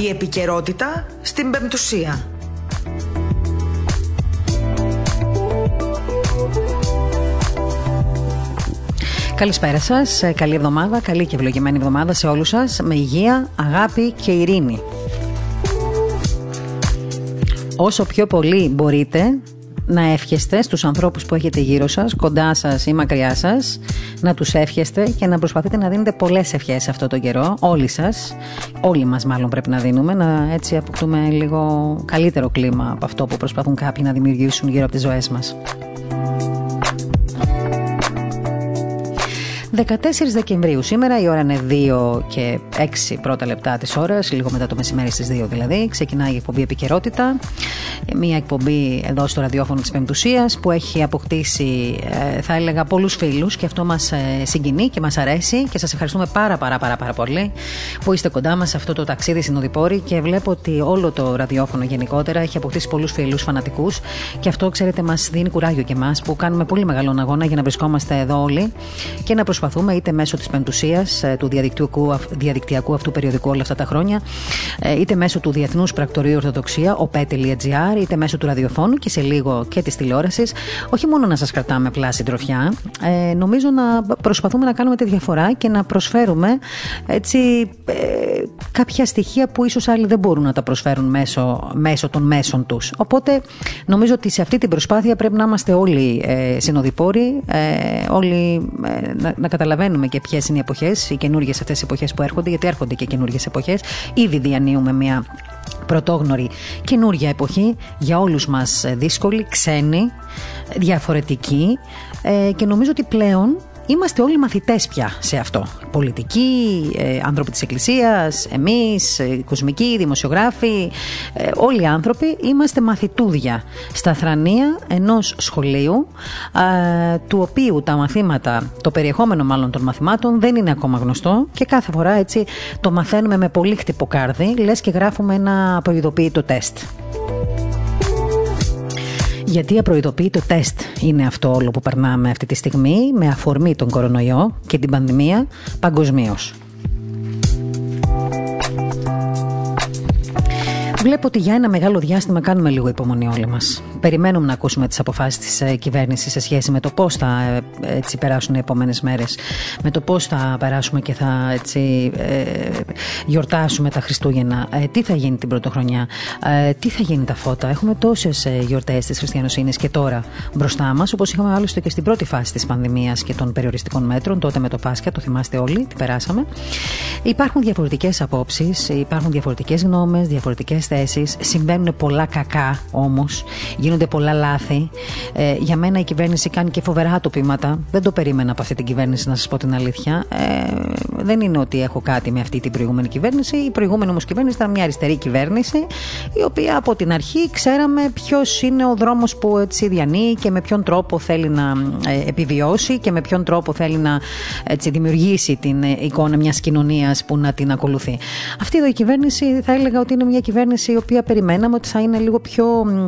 Η επικαιρότητα στην πεμπτουσία. Καλησπέρα σας. Καλή εβδομάδα, καλή και ευλογημένη εβδομάδα σε όλους σας. Με υγεία, αγάπη και ειρήνη. Όσο πιο πολύ μπορείτε να εύχεστε στους ανθρώπους που έχετε γύρω σας, κοντά σας ή μακριά σας, να τους εύχεστε και να προσπαθείτε να δίνετε πολλές ευχές αυτό τον καιρό, όλοι σας, όλοι μας μάλλον πρέπει να δίνουμε, να έτσι αποκτούμε λίγο καλύτερο κλίμα από αυτό που προσπαθούν κάποιοι να δημιουργήσουν γύρω από τις ζωές μας. 14 Δεκεμβρίου σήμερα, η ώρα είναι 2 και 6 πρώτα λεπτά της ώρας, λίγο μετά το μεσημέρι στις 2 δηλαδή. Ξεκινάει η εκπομπή Επικαιρότητα. Μια εκπομπή εδώ στο ραδιόφωνο της Πεμπτουσίας που έχει αποκτήσει, ε, θα έλεγα, πολλούς φίλους και αυτό μας ε, συγκινεί και μας αρέσει και σας ευχαριστούμε πάρα, πάρα, πάρα, πάρα πολύ που είστε κοντά μας σε αυτό το ταξίδι συνοδοιπόρη και βλέπω ότι όλο το ραδιόφωνο γενικότερα έχει αποκτήσει πολλούς φίλους φανατικούς και αυτό, ξέρετε, μας δίνει κουράγιο και εμάς που κάνουμε πολύ μεγάλο αγώνα για να βρισκόμαστε εδώ όλοι και να προσπαθούμε προσπαθούμε είτε μέσω της Πεμπτουσίας, ε, του διαδικτυακού, διαδικτυακού αυτού περιοδικού όλα αυτά τα χρόνια, ε, είτε μέσω του Διεθνούς Πρακτορείου Ορθοδοξία, ο pet.gr, είτε μέσω του ραδιοφώνου και σε λίγο και της τηλεόρασης. Όχι μόνο να σας κρατάμε απλά συντροφιά, ε, νομίζω να προσπαθούμε να κάνουμε τη διαφορά και να προσφέρουμε έτσι, ε, κάποια στοιχεία που ίσως άλλοι δεν μπορούν να τα προσφέρουν μέσω, μέσω των μέσων τους. Οπότε νομίζω ότι σε αυτή την προσπάθεια πρέπει να είμαστε όλοι ε, συνοδοιπόροι, ε, όλοι να, να καταλαβαίνουμε και ποιες είναι οι εποχές, οι καινούργιες αυτές οι εποχές που έρχονται, γιατί έρχονται και καινούργιες εποχές. Ήδη διανύουμε μια πρωτόγνωρη καινούργια εποχή για όλους μας δύσκολη, ξένη, διαφορετική ε, και νομίζω ότι πλέον Είμαστε όλοι μαθητές πια σε αυτό. Πολιτικοί, ε, άνθρωποι της Εκκλησίας, εμείς, ε, κοσμικοί, δημοσιογράφοι, ε, όλοι οι άνθρωποι είμαστε μαθητούδια στα θρανία ενός σχολείου ε, του οποίου τα μαθήματα, το περιεχόμενο μάλλον των μαθημάτων δεν είναι ακόμα γνωστό και κάθε φορά έτσι το μαθαίνουμε με πολύ χτυποκάρδι, κάρδι, λες και γράφουμε ένα προειδοποιητό τεστ. Γιατί απροειδοποιητό τεστ είναι αυτό όλο που περνάμε αυτή τη στιγμή με αφορμή τον κορονοϊό και την πανδημία παγκοσμίως. Βλέπω ότι για ένα μεγάλο διάστημα κάνουμε λίγο υπομονή όλοι μας. Περιμένουμε να ακούσουμε τις αποφάσεις της ε, κυβέρνησης σε σχέση με το πώς θα ε, έτσι, περάσουν οι επόμενες μέρες, με το πώς θα περάσουμε και θα έτσι, ε, γιορτάσουμε τα Χριστούγεννα, τι θα γίνει την πρωτοχρονιά, τι θα γίνει τα φώτα; Έχουμε τόσες γιορτές της Χριστιανοσύνης και τώρα μπροστά μας, όπως είχαμε άλλωστε και στην πρώτη φάση της πανδημίας και των περιοριστικών μέτρων, τότε με το Πάσχα, το θυμάστε όλοι, τι περάσαμε. Υπάρχουν διαφορετικές απόψεις, υπάρχουν διαφορετικές γνώμες, διαφορετικές θέσεις. Συμβαίνουν πολλά κακά όμως. Γίνονται πολλά λάθη. Ε, για μένα η κυβέρνηση κάνει και φοβερά ατοπήματα. Δεν το περίμενα από αυτή την κυβέρνηση, να σας πω την αλήθεια. Ε, δεν είναι ότι έχω κάτι με αυτή την προηγούμενη κυβέρνηση. Η προηγούμενη όμως κυβέρνηση ήταν μια αριστερή κυβέρνηση, η οποία από την αρχή ξέραμε ποιος είναι ο δρόμος που έτσι διανύει και με ποιον τρόπο θέλει να ε, επιβιώσει και με ποιον τρόπο θέλει να έτσι, δημιουργήσει την ε, εικόνα μιας κοινωνίας που να την ακολουθεί. Αυτή εδώ η κυβέρνηση θα έλεγα ότι είναι μια κυβέρνηση η οποία περιμέναμε ότι θα είναι λίγο πιο ε,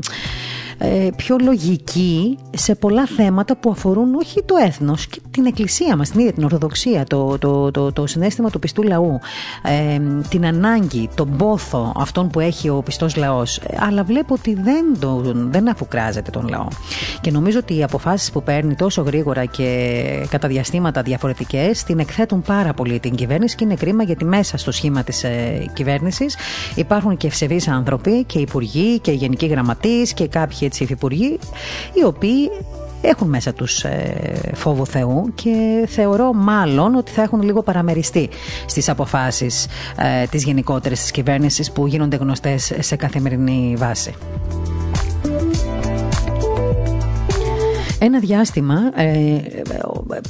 πιο λογική σε πολλά θέματα που αφορούν όχι το έθνος και την εκκλησία μας, την ίδια την Ορθοδοξία, το, το, το, το συνέστημα του πιστού λαού, ε, την ανάγκη, τον πόθο αυτόν που έχει ο πιστός λαός. Αλλά βλέπω ότι δεν, το, δεν αφουκράζεται τον λαό. Και νομίζω ότι οι αποφάσεις που παίρνει τόσο γρήγορα και κατά διαστήματα διαφορετικές την εκθέτουν πάρα πολύ την κυβέρνηση και είναι κρίμα γιατί μέσα στο σχήμα της ε, κυβέρνησης υπάρχουν και ευσεβείς άνθρωποι και υπουργοί και γενικοί γραμματείς και κάποιοι έτσι υφυπουργοί οι οποίοι έχουν μέσα τους ε, φόβο Θεού και θεωρώ μάλλον ότι θα έχουν λίγο παραμεριστεί στις αποφάσεις ε, της γενικότερης της κυβέρνησης που γίνονται γνωστές σε καθημερινή βάση. Ένα διάστημα, ε,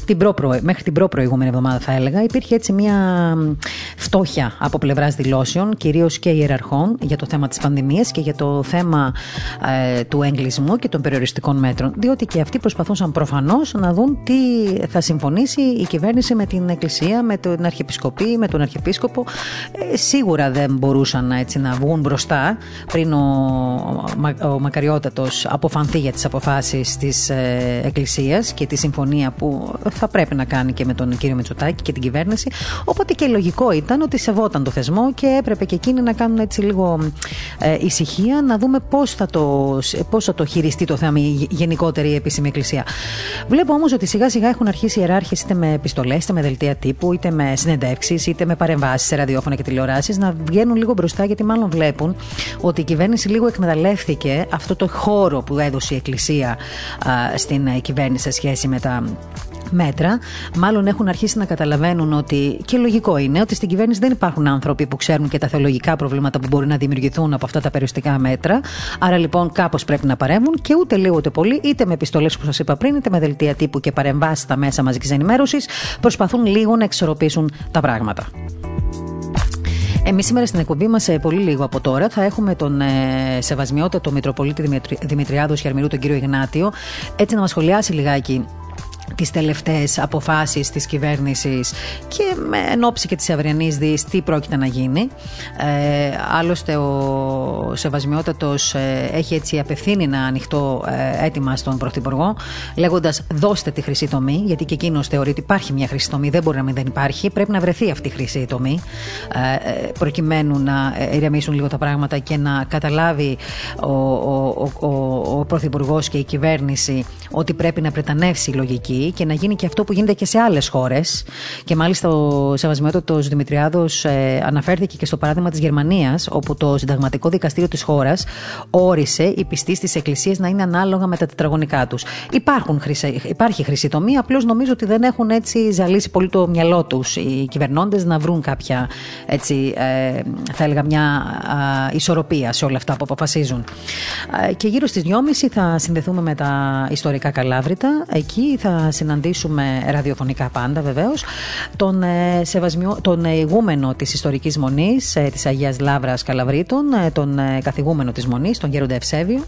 την προ, μέχρι την προ-προηγούμενη εβδομάδα θα έλεγα, υπήρχε έτσι μια φτώχεια από πλευράς δηλώσεων, κυρίως και ιεραρχών, για το θέμα της πανδημίας και για το θέμα ε, του έγκλεισμού και των περιοριστικών μέτρων. Διότι και αυτοί προσπαθούσαν προφανώς να δουν τι θα συμφωνήσει η κυβέρνηση με την Εκκλησία, με την Αρχιεπισκοπή, με τον Αρχιεπίσκοπο. Ε, σίγουρα δεν μπορούσαν έτσι, να βγουν μπροστά πριν ο, ο, ο Μακαριότατος αποφανθεί για τις αποφάσεις της ε, Εκκλησίας και τη συμφωνία που θα πρέπει να κάνει και με τον κύριο Μητσοτάκη και την κυβέρνηση. Οπότε και λογικό ήταν ότι σεβόταν το θεσμό και έπρεπε και εκείνοι να κάνουν έτσι λίγο ε, ησυχία να δούμε πώς θα, το, πώς θα το χειριστεί το θέμα η γενικότερη επίσημη Εκκλησία. Βλέπω όμως ότι σιγά σιγά έχουν αρχίσει οι ιεράρχες είτε με επιστολές, είτε με δελτία τύπου, είτε με συνεντεύξεις, είτε με παρεμβάσεις σε ραδιόφωνα και τηλεοράσεις να βγαίνουν λίγο μπροστά γιατί μάλλον βλέπουν ότι η κυβέρνηση λίγο εκμεταλλεύτηκε αυτό το χώρο που έδωσε η Εκκλησία α, στην ε, κυβέρνηση σε σχέση με τα μέτρα, μάλλον έχουν αρχίσει να καταλαβαίνουν ότι και λογικό είναι ότι στην κυβέρνηση δεν υπάρχουν άνθρωποι που ξέρουν και τα θεολογικά προβλήματα που μπορεί να δημιουργηθούν από αυτά τα περιοριστικά μέτρα. Άρα λοιπόν κάπως πρέπει να παρέμβουν και ούτε λίγο ούτε πολύ, είτε με επιστολές που σας είπα πριν, είτε με δελτία τύπου και παρεμβάσεις στα μέσα μαζικής ενημέρωσης, προσπαθούν λίγο να εξορροπήσουν τα πράγματα. Εμείς σήμερα στην εκπομπή μας, πολύ λίγο από τώρα, θα έχουμε τον ε, σεβασμιότατο Μητροπολίτη Δημητριάδο Χερμηρού, τον κύριο Ιγνάτιο, έτσι να μας σχολιάσει λιγάκι τις τελευταίες αποφάσεις της κυβέρνησης και με ενόψη και της αυριανής δις τι πρόκειται να γίνει. Ε, άλλωστε ο Σεβασμιότατος ε, έχει έτσι απευθύνει να ανοιχτό ε, έτοιμα στον Πρωθυπουργό λέγοντας δώστε τη χρυσή τομή γιατί και εκείνος θεωρεί ότι υπάρχει μια χρυσή τομή, δεν μπορεί να μην δεν υπάρχει, πρέπει να βρεθεί αυτή η χρυσή τομή ε, προκειμένου να ηρεμήσουν λίγο τα πράγματα και να καταλάβει ο, ο, ο, ο, ο Πρωθυπουργός και η κυβέρνηση ότι πρέπει να πρετανεύσει η λογική και να γίνει και αυτό που γίνεται και σε άλλες χώρες. Και μάλιστα ο Σεβασμιότατος Δημητριάδος ε, αναφέρθηκε και στο παράδειγμα της Γερμανίας, όπου το Συνταγματικό Δικαστήριο της χώρας όρισε οι πιστοί στις εκκλησίες να είναι ανάλογα με τα τετραγωνικά τους. Υπάρχει χρυσή τομή, απλώς νομίζω ότι δεν έχουν έτσι ζαλίσει πολύ το μυαλό τους οι κυβερνώντες να βρουν κάποια, έτσι, ε, θα έλεγα, μια ισορροπία σε όλα αυτά που αποφασίζουν. Ε, και γύρω στις 2.30 θα συνδεθούμε με τα ιστορικά καλάβρητα. Εκεί θα συναντήσουμε ραδιοφωνικά πάντα βεβαίως τον, ε, τον ηγούμενο της ιστορικής μονής ε, της Αγίας Λάβρα Καλαβρίτων, ε, τον ε, καθηγούμενο της μονής, τον Γέροντα Ευσέβιο,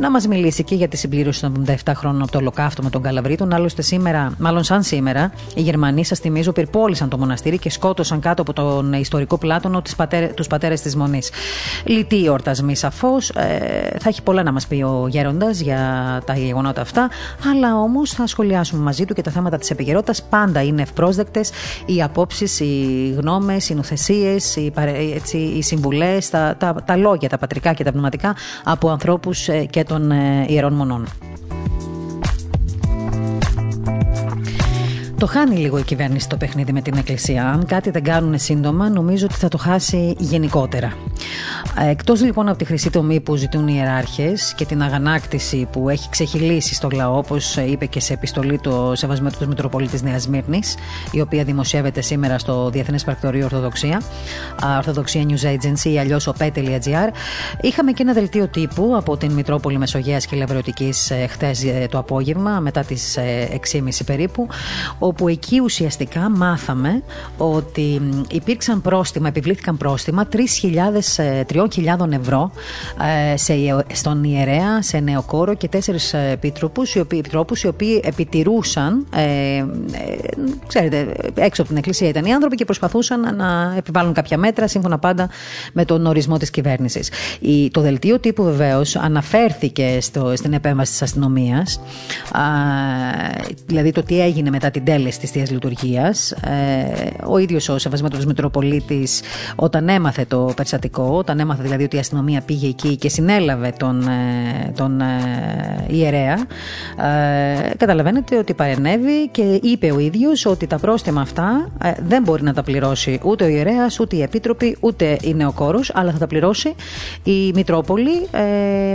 να μας μιλήσει και για τη συμπλήρωση των 77 χρόνων από το ολοκαύτωμα των Καλαβρίτων. Άλλωστε σήμερα, μάλλον σαν σήμερα, οι Γερμανοί, σας θυμίζω, πυρπόλησαν το μοναστήρι και σκότωσαν κάτω από τον ιστορικό πλάτωνο τους πατέρες της μονής. Λυτή εορτασμή σαφώς. Ε, θα έχει πολλά να μας πει ο Γέροντας για τα γεγονότα αυτά, αλλά όμως θα σχολιάσουμε μαζί του και τα θέματα της επικαιρότητας. Πάντα είναι ευπρόσδεκτες οι απόψεις, οι γνώμες, οι νοθεσίες, οι, οι συμβουλές, τα, τα, τα λόγια, τα πατρικά και τα πνευματικά από ανθρώπους ε, και των ε, ιερών μονών. Το χάνει λίγο η κυβέρνηση το παιχνίδι με την Εκκλησία. Αν κάτι δεν κάνουν σύντομα, νομίζω ότι θα το χάσει γενικότερα. Εκτός λοιπόν από τη χρυσή τομή που ζητούν οι ιεράρχες και την αγανάκτηση που έχει ξεχυλήσει στο λαό, όπως είπε και σε επιστολή το Σεβασμένο Μητροπολίτης Νέας Μύρνης, η οποία δημοσιεύεται σήμερα στο Διεθνές Πρακτορείο Ορθοδοξία, Ορθοδοξία News Agency ή αλλιώς opet.gr, είχαμε και ένα δελτίο τύπου από την Μητρόπολη Μεσογείας και Λευρωτική ε, χτε ε, το απόγευμα, μετά τις 6.30 ε, περίπου, όπου εκεί ουσιαστικά μάθαμε ότι υπήρξαν πρόστιμα, επιβλήθηκαν πρόστιμα 3.000 ευρώ ε, σε, στον ιερέα, σε νεοκόρο και τέσσερις ε, επιτρόπους οι οποίοι, επιτρόπους, οι οποίοι επιτηρούσαν ε, ε, ξέρετε, έξω από την εκκλησία ήταν οι άνθρωποι και προσπαθούσαν να επιβάλλουν κάποια μέτρα σύμφωνα πάντα με τον ορισμό της κυβέρνησης. Η, το δελτίο τύπου βεβαίως αναφέρθηκε στο, στην επέμβαση της αστυνομίας δηλαδή το τι έγινε μετά την τέλεση της Θείας Λειτουργίας ε, ο ίδιος ο Σεβασμάτος Μητροπολίτης όταν έμαθε το περιστατικό όταν έμαθε δηλαδή ότι η αστυνομία πήγε εκεί και συνέλαβε τον, ε, τον ε, ιερέα, ε, καταλαβαίνετε ότι παρενέβη και είπε ο ίδιος ότι τα πρόστιμα αυτά δεν μπορεί να τα πληρώσει ούτε ο ιερέας, ούτε η επίτροπη, ούτε η νεοκόρος, αλλά θα τα πληρώσει η Μητρόπολη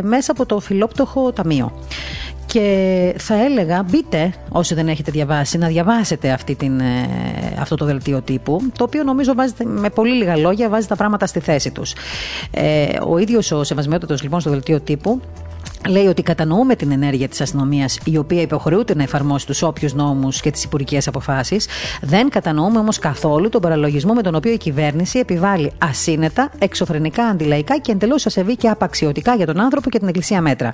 μέσα από το φιλόπτωχο ταμείο. Και θα έλεγα, μπείτε όσοι δεν έχετε διαβάσει, να διαβάσετε αυτή την, αυτό το δελτίο τύπου, το οποίο νομίζω βάζει, με πολύ λίγα λόγια βάζει τα πράγματα στη θέση τους. Ε, ο ίδιος ο Σεβασμιότατος λοιπόν στο δελτίο τύπου λέει ότι κατανοούμε την ενέργεια της αστυνομίας, η οποία υποχρεούται να εφαρμόσει τους όποιους νόμους και τις υπουργικές αποφάσεις. Δεν κατανοούμε όμως καθόλου τον παραλογισμό με τον οποίο η κυβέρνηση επιβάλλει ασύνετα, εξωφρενικά, αντιλαϊκά και εντελώς ασεβή και απαξιωτικά για τον άνθρωπο και την Εκκλησία μέτρα.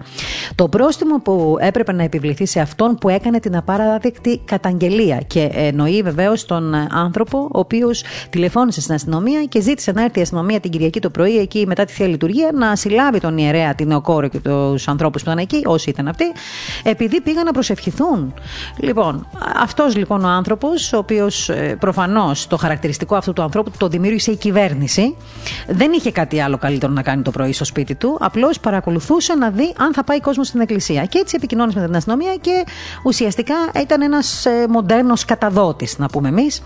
Το πρόστιμο που έπρεπε να επιβληθεί σε αυτόν που έκανε την απαράδεκτη καταγγελία και εννοεί βεβαίως τον άνθρωπο, ο οποίος τηλεφώνησε στην αστυνομία και ζήτησε να έρθει η αστυνομία την Κυριακή το πρωί, εκεί μετά τη θεία λειτουργία, να συλλάβει τον ιερέα, την νεοκόρο και τους ανθρώπους που ήταν εκεί, όσοι ήταν αυτοί, επειδή πήγαν να προσευχηθούν. Λοιπόν, αυτός λοιπόν ο άνθρωπος, ο οποίος προφανώς το χαρακτηριστικό αυτού του ανθρώπου το δημιούργησε η κυβέρνηση, δεν είχε κάτι άλλο καλύτερο να κάνει το πρωί στο σπίτι του, απλώς παρακολουθούσε να δει αν θα πάει κόσμος στην εκκλησία. Και έτσι επικοινώνησε με την αστυνομία και ουσιαστικά ήταν ένας ε, μοντέρνος καταδότης, να πούμε εμείς.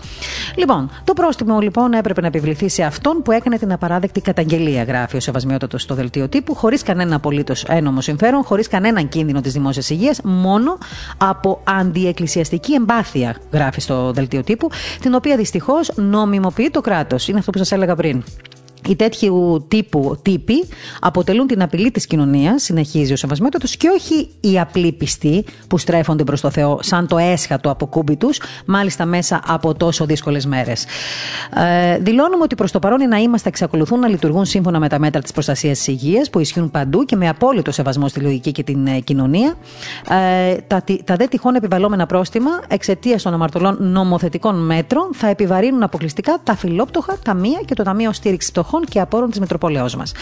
Λοιπόν, το πρόστιμο λοιπόν έπρεπε να επιβληθεί σε αυτόν που έκανε την απαράδεκτη καταγγελία, γράφει ο Σεβασμιότατος στο δελτίο τύπου, χωρίς κανένα απολύτως ένομο συμφέρον, χωρίς κανέναν κίνδυνο της δημόσιας υγείας, μόνο από αντιεκκλησιαστική εμπάθεια, γράφει στο δελτίο τύπου, την οποία δυστυχώς νομιμοποιεί το κράτος. Είναι αυτό που σας έλεγα πριν. Οι τέτοιου τύπου τύποι αποτελούν την απειλή της κοινωνίας, συνεχίζει ο Σεβασμέτωτο, και όχι οι απλοί πιστοί που στρέφονται προς το Θεό, σαν το έσχατο αποκούμπι τους, μάλιστα μέσα από τόσο δύσκολες μέρες. Ε, δηλώνουμε ότι προς το παρόν οι ναοί μας θα εξακολουθούν να λειτουργούν σύμφωνα με τα μέτρα της προστασίας της υγείας που ισχύουν παντού και με απόλυτο σεβασμό στη λογική και την ε, κοινωνία. Ε, τα, τα δε τυχόν επιβαλλόμενα πρόστιμα εξαιτίας των αμαρτωλών νομοθετικών μέτρων θα επιβαρύνουν αποκλειστικά τα φιλόπτωχα ταμεία και το Ταμείο Στήριξης φτωχών και απόρων της Μητροπολαιό μας.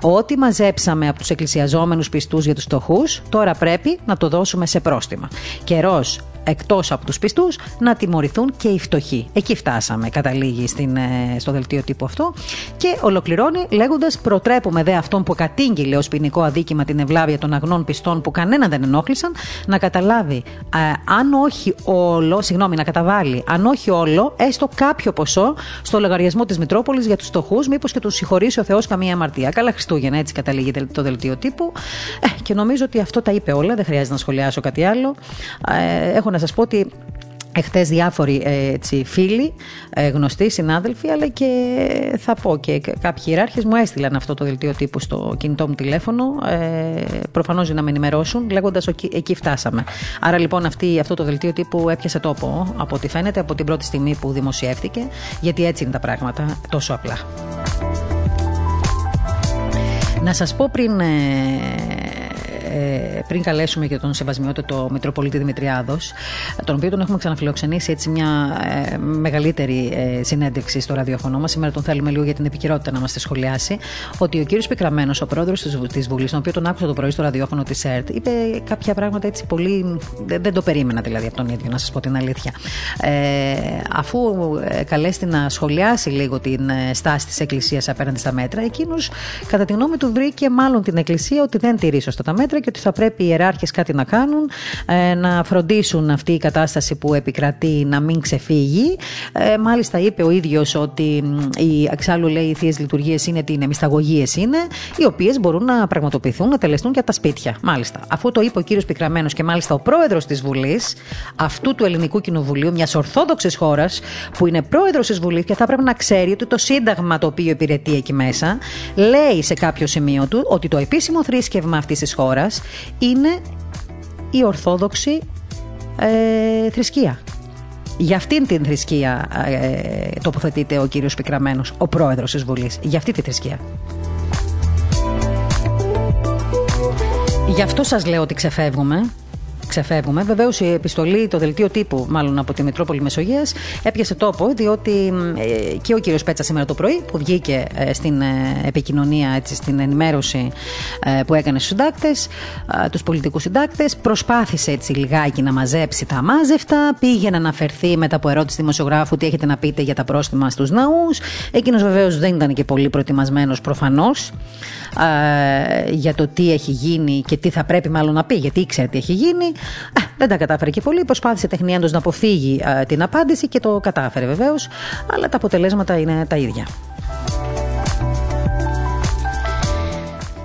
Ό,τι μαζέψαμε από τους εκκλησιαζόμενους πιστούς για τους φτωχούς, τώρα πρέπει να το δώσουμε σε πρόστιμα. Καιρό εκτός από τους πιστούς να τιμωρηθούν και οι φτωχοί. Εκεί φτάσαμε, καταλήγει στην, ε, στο δελτίο τύπου αυτό. Και ολοκληρώνει λέγοντας: Προτρέπουμε δε αυτόν που κατήγγειλε ως ποινικό αδίκημα την ευλάβεια των αγνών πιστών που κανέναν δεν ενόχλησαν, να καταλάβει, ε, αν όχι όλο, συγγνώμη, να καταβάλει, αν όχι όλο, έστω κάποιο ποσό στο λογαριασμό της Μητρόπολης για τους φτωχούς, μήπως και τους συγχωρήσει ο Θεός καμία αμαρτία. Καλά Χριστούγεννα, έτσι καταλήγει το δελτίο τύπου. Ε, και νομίζω ότι αυτό τα είπε όλα, δεν χρειάζεται να σχολιάσω κάτι άλλο. Ε, έχω να σας πω ότι Εχθές διάφοροι ε, έτσι, φίλοι, ε, γνωστοί, συνάδελφοι, αλλά και θα πω και κάποιοι ιεράρχες μου έστειλαν αυτό το δελτίο τύπου στο κινητό μου τηλέφωνο, ε, προφανώς για να με ενημερώσουν, λέγοντας ότι εκεί φτάσαμε. Άρα λοιπόν αυτή, αυτό το δελτίο τύπου έπιασε τόπο, από ό,τι φαίνεται, από την πρώτη στιγμή που δημοσιεύτηκε, γιατί έτσι είναι τα πράγματα, τόσο απλά. Να σας πω πριν ε, ε, πριν καλέσουμε και τον Σεβασμιότατο Μητροπολίτη Δημητριάδος, τον οποίο τον έχουμε ξαναφιλοξενήσει έτσι μια ε, μεγαλύτερη ε, συνέντευξη στο ραδιοφωνό μας. Σήμερα τον θέλουμε λίγο για την επικαιρότητα να μας τη σχολιάσει. Ότι ο κύριος Πικραμένος, ο πρόεδρος της Βουλής, τον οποίο τον άκουσα το πρωί στο ραδιόφωνο της ΕΡΤ, είπε κάποια πράγματα έτσι πολύ. Δεν, το περίμενα δηλαδή από τον ίδιο, να σας πω την αλήθεια. Ε, αφού ε, καλέστη να σχολιάσει λίγο την ε, στάση της Εκκλησίας απέναντι στα μέτρα, εκείνος κατά τη γνώμη του βρήκε μάλλον την Εκκλησία ότι δεν τηρεί σωστά τα μέτρα και ότι θα πρέπει οι ιεράρχες κάτι να κάνουν, ε, να φροντίσουν αυτή η κατάσταση που επικρατεί να μην ξεφύγει. Ε, μάλιστα είπε ο ίδιος ότι οι, εξάλλου λέει οι θείες λειτουργίες είναι τι είναι, μυσταγωγίες είναι, οι οποίες μπορούν να πραγματοποιηθούν, να τελεστούν και από τα σπίτια. Μάλιστα. Αφού το είπε ο κύριος Πικραμένος και μάλιστα ο πρόεδρος της Βουλής, αυτού του Ελληνικού Κοινοβουλίου, μιας Ορθόδοξης χώρας, που είναι πρόεδρος της Βουλής και θα πρέπει να ξέρει ότι το Σύνταγμα το οποίο υπηρετεί εκεί μέσα, λέει σε κάποιο σημείο του ότι το επίσημο θρήσκευμα αυτής της χώρας είναι η Ορθόδοξη ε, θρησκεία. Για αυτήν την θρησκεία ε, τοποθετείται ο κύριος Πικραμένος, ο πρόεδρος της Βουλής. Για αυτή τη θρησκεία. Γι' αυτό σας λέω ότι ξεφεύγουμε ξεφεύγουμε. Βεβαίως η επιστολή, το δελτίο τύπου, μάλλον από τη Μητρόπολη Μεσογείας, έπιασε τόπο, διότι ε, και ο κύριος Πέτσα σήμερα το πρωί, που βγήκε ε, στην ε, επικοινωνία, έτσι, στην ενημέρωση που έκανε στους συντάκτες, τους πολιτικούς συντάκτες, προσπάθησε έτσι λιγάκι να μαζέψει τα αμάζευτα, πήγε να αναφερθεί μετά από ερώτηση δημοσιογράφου τι έχετε να πείτε για τα πρόστιμα στους ναούς. Εκείνος βεβαίως δεν ήταν και πολύ προετοιμασμένος προφανώς για το τι έχει γίνει και τι θα πρέπει μάλλον να πει, γιατί ήξερε τι έχει γίνει. Δεν τα κατάφερε και πολύ. Προσπάθησε τεχνίαντο να αποφύγει την απάντηση και το κατάφερε βεβαίως. Αλλά τα αποτελέσματα είναι τα ίδια.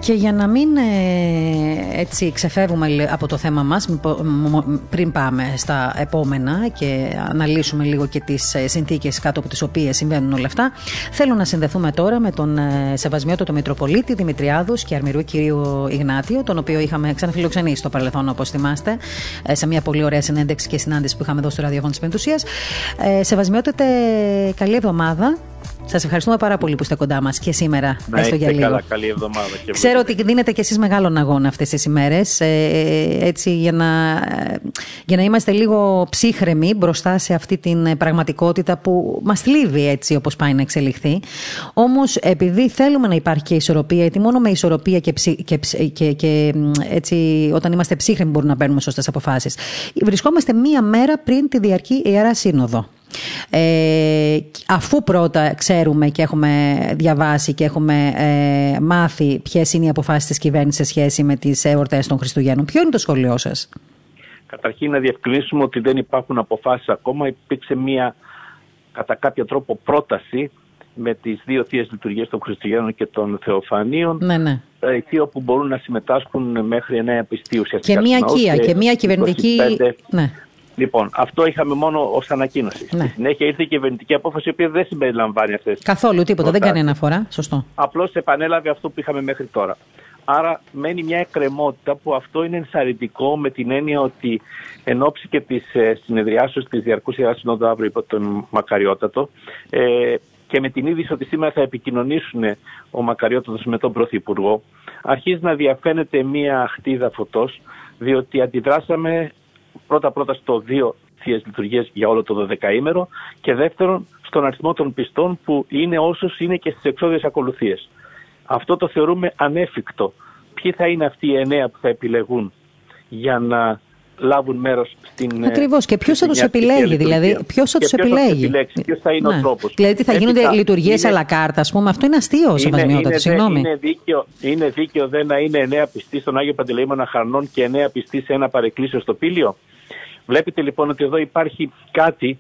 Και για να μην ε, έτσι ξεφεύγουμε από το θέμα μας πριν πάμε στα επόμενα και αναλύσουμε λίγο και τις ε, συνθήκες κάτω από τις οποίες συμβαίνουν όλα αυτά θέλω να συνδεθούμε τώρα με τον ε, Σεβασμιότο Μητροπολίτη Δημητριάδους και Αρμηρού κυρίου Ιγνάτιο τον οποίο είχαμε ξαναφιλοξενήσει στο παρελθόν όπως θυμάστε σε μια πολύ ωραία συνέντευξη και συνάντηση που είχαμε εδώ στο ραδιόφωνο της Πεντουσίας. Σεβασμιότετε καλή εβδομάδα Σας ευχαριστούμε πάρα πολύ που είστε κοντά μας και σήμερα, να έστω για λίγο. Καλά, καλή εβδομάδα. Και Ξέρω ότι δίνετε κι εσείς μεγάλον αγώνα αυτές τις ημέρες, ε, έτσι για να, για να είμαστε λίγο ψύχρεμοι μπροστά σε αυτή την πραγματικότητα που μας θλίβει έτσι όπως πάει να εξελιχθεί. Όμως, επειδή θέλουμε να υπάρχει και ισορροπία, γιατί μόνο με ισορροπία και, ψη, και, και, και έτσι, όταν είμαστε ψύχρεμοι μπορούμε να παίρνουμε σωστές αποφάσεις. Βρισκόμαστε μία μέρα πριν τη διαρκή Ιερά Σύνοδο. Ε, αφού πρώτα ξέρουμε και έχουμε διαβάσει και έχουμε ε, μάθει ποιες είναι οι αποφάσεις της κυβέρνησης σε σχέση με τις εορτές των Χριστουγέννων. Ποιο είναι το σχολείο σας; Καταρχήν να διευκρινίσουμε ότι δεν υπάρχουν αποφάσεις ακόμα. Υπήρξε μια κατά κάποιο τρόπο πρόταση με τις δύο θείες λειτουργίες των Χριστουγέννων και των Θεοφανίων ναι, ναι. εκεί όπου μπορούν να συμμετάσχουν μέχρι εννέα πιστοί ουσιαστικά. Και μια οικία και μια κυβερνητική... 25, ναι. Λοιπόν, αυτό είχαμε μόνο ως ανακοίνωση. Ναι. Στη συνέχεια ήρθε η κυβερνητική απόφαση, η οποία δεν συμπεριλαμβάνει αυτές. Καθόλου τίποτα, δεν κάνει αναφορά. Σωστό. Απλώς επανέλαβε αυτό που είχαμε μέχρι τώρα. Άρα μένει μια εκκρεμότητα που αυτό είναι ενθαρρυντικό με την έννοια ότι εν ώψη και της ε, συνεδριάσεως της Διαρκούς Ιεράς Συνόδου αύριο υπό τον Μακαριότατο ε, και με την είδηση ότι σήμερα θα επικοινωνήσουν ο Μακαριότατος με τον Πρωθυπουργό, αρχίζει να διαφαίνεται μια χτίδα φωτός, διότι αντιδράσαμε πρώτα-πρώτα στο δύο θείες λειτουργίες για όλο το 12ήμερο και δεύτερον στον αριθμό των πιστών που είναι όσο είναι και στις εξώδιε ακολουθίες. Αυτό το θεωρούμε ανέφικτο. Ποιοι θα είναι αυτοί οι εννέα που θα επιλεγούν για να λάβουν μέρος στην... Ε, Ακριβώς. Και ποιος θα τους επιλέγει, δηλαδή. Ποιος θα τους επιλέγει; Ποιος θα είναι ναι. ο τρόπος. Δηλαδή θα γίνονται Έπειτα, λειτουργίες είναι, κάρτα, ας πούμε; Αυτό είναι αστείο, σεβασμιότατο. Συγγνώμη. Είναι δίκαιο, είναι δίκαιο δεν να είναι εννέα πιστοί στον Άγιο Παντελεήμονα Χαρνών και εννέα πιστοί σε ένα παρεκκλήσιο στο Πήλιο. Βλέπετε λοιπόν ότι εδώ υπάρχει κάτι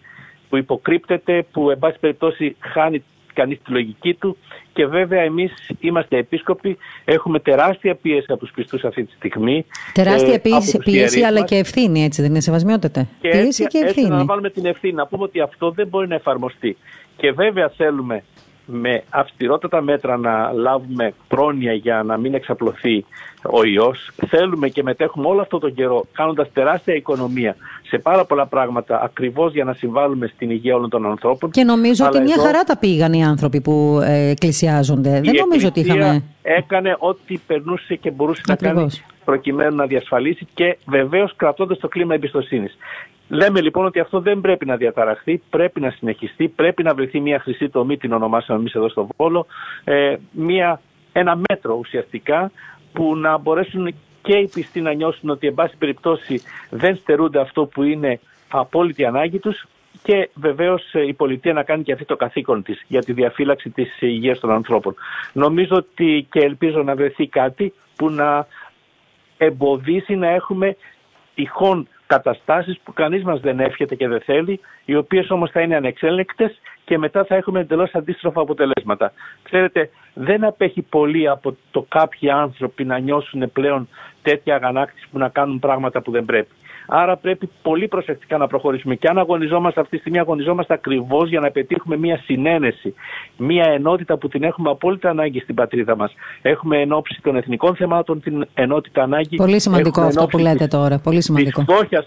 που υποκρύπτεται, που εν πάση περιπτώσει χάνει κανείς τη λογική του και βέβαια εμείς είμαστε επίσκοποι, έχουμε τεράστια πίεση από τους πιστούς αυτή τη στιγμή. Τεράστια ε, πίεση, πίεση αλλά και ευθύνη έτσι δεν είναι σεβασμιότατε; Και πίεση και ευθύνη. Έτσι να βάλουμε την ευθύνη, να πούμε ότι αυτό δεν μπορεί να εφαρμοστεί. Και βέβαια θέλουμε με αυστηρότατα μέτρα να λάβουμε πρόνοια για να μην εξαπλωθεί ο ιός. Θέλουμε και μετέχουμε όλο αυτό τον καιρό κάνοντας τεράστια οικονομία σε πάρα πολλά πράγματα ακριβώς για να συμβάλλουμε στην υγεία όλων των ανθρώπων. Και νομίζω ότι μια χαρά τα πήγαν οι άνθρωποι που ε, εκκλησιάζονται. Δεν νομίζω ότι είχαμε... έκανε ό,τι περνούσε και μπορούσε να κάνει προκειμένου να διασφαλίσει και βεβαίως κρατώντας το κλίμα εμπιστοσύνης. Λέμε λοιπόν ότι αυτό δεν πρέπει να διαταραχθεί, πρέπει να συνεχιστεί, πρέπει να βρεθεί μια χρυσή τομή, την ονομάσαμε εμείς εδώ στο Βόλο, ε, μια, ένα μέτρο ουσιαστικά που να μπορέσουν και οι πιστοί να νιώσουν ότι εν πάση περιπτώσει δεν στερούνται αυτό που είναι απόλυτη ανάγκη τους και βεβαίως ε, η πολιτεία να κάνει και αυτή το καθήκον της για τη διαφύλαξη της υγείας των ανθρώπων. Νομίζω ότι και ελπίζω να βρεθεί κάτι που να εμποδίσει να έχουμε τυχόν καταστάσεις που κανείς μας δεν εύχεται και δεν θέλει, οι οποίες όμως θα είναι ανεξέλεγκτες και μετά θα έχουμε εντελώς αντίστροφα αποτελέσματα. Ξέρετε, δεν απέχει πολύ από το κάποιοι άνθρωποι να νιώσουν πλέον τέτοια αγανάκτηση που να κάνουν πράγματα που δεν πρέπει. Άρα πρέπει πολύ προσεκτικά να προχωρήσουμε. Και αν αγωνιζόμαστε αυτή τη στιγμή, αγωνιζόμαστε ακριβώς για να πετύχουμε μια συνένεση, μια ενότητα που την έχουμε απόλυτα ανάγκη στην πατρίδα μας. Έχουμε ενόψει των εθνικών θεμάτων την ενότητα ανάγκη. Πολύ σημαντικό αυτό που λέτε τώρα. Πολύ σημαντικό.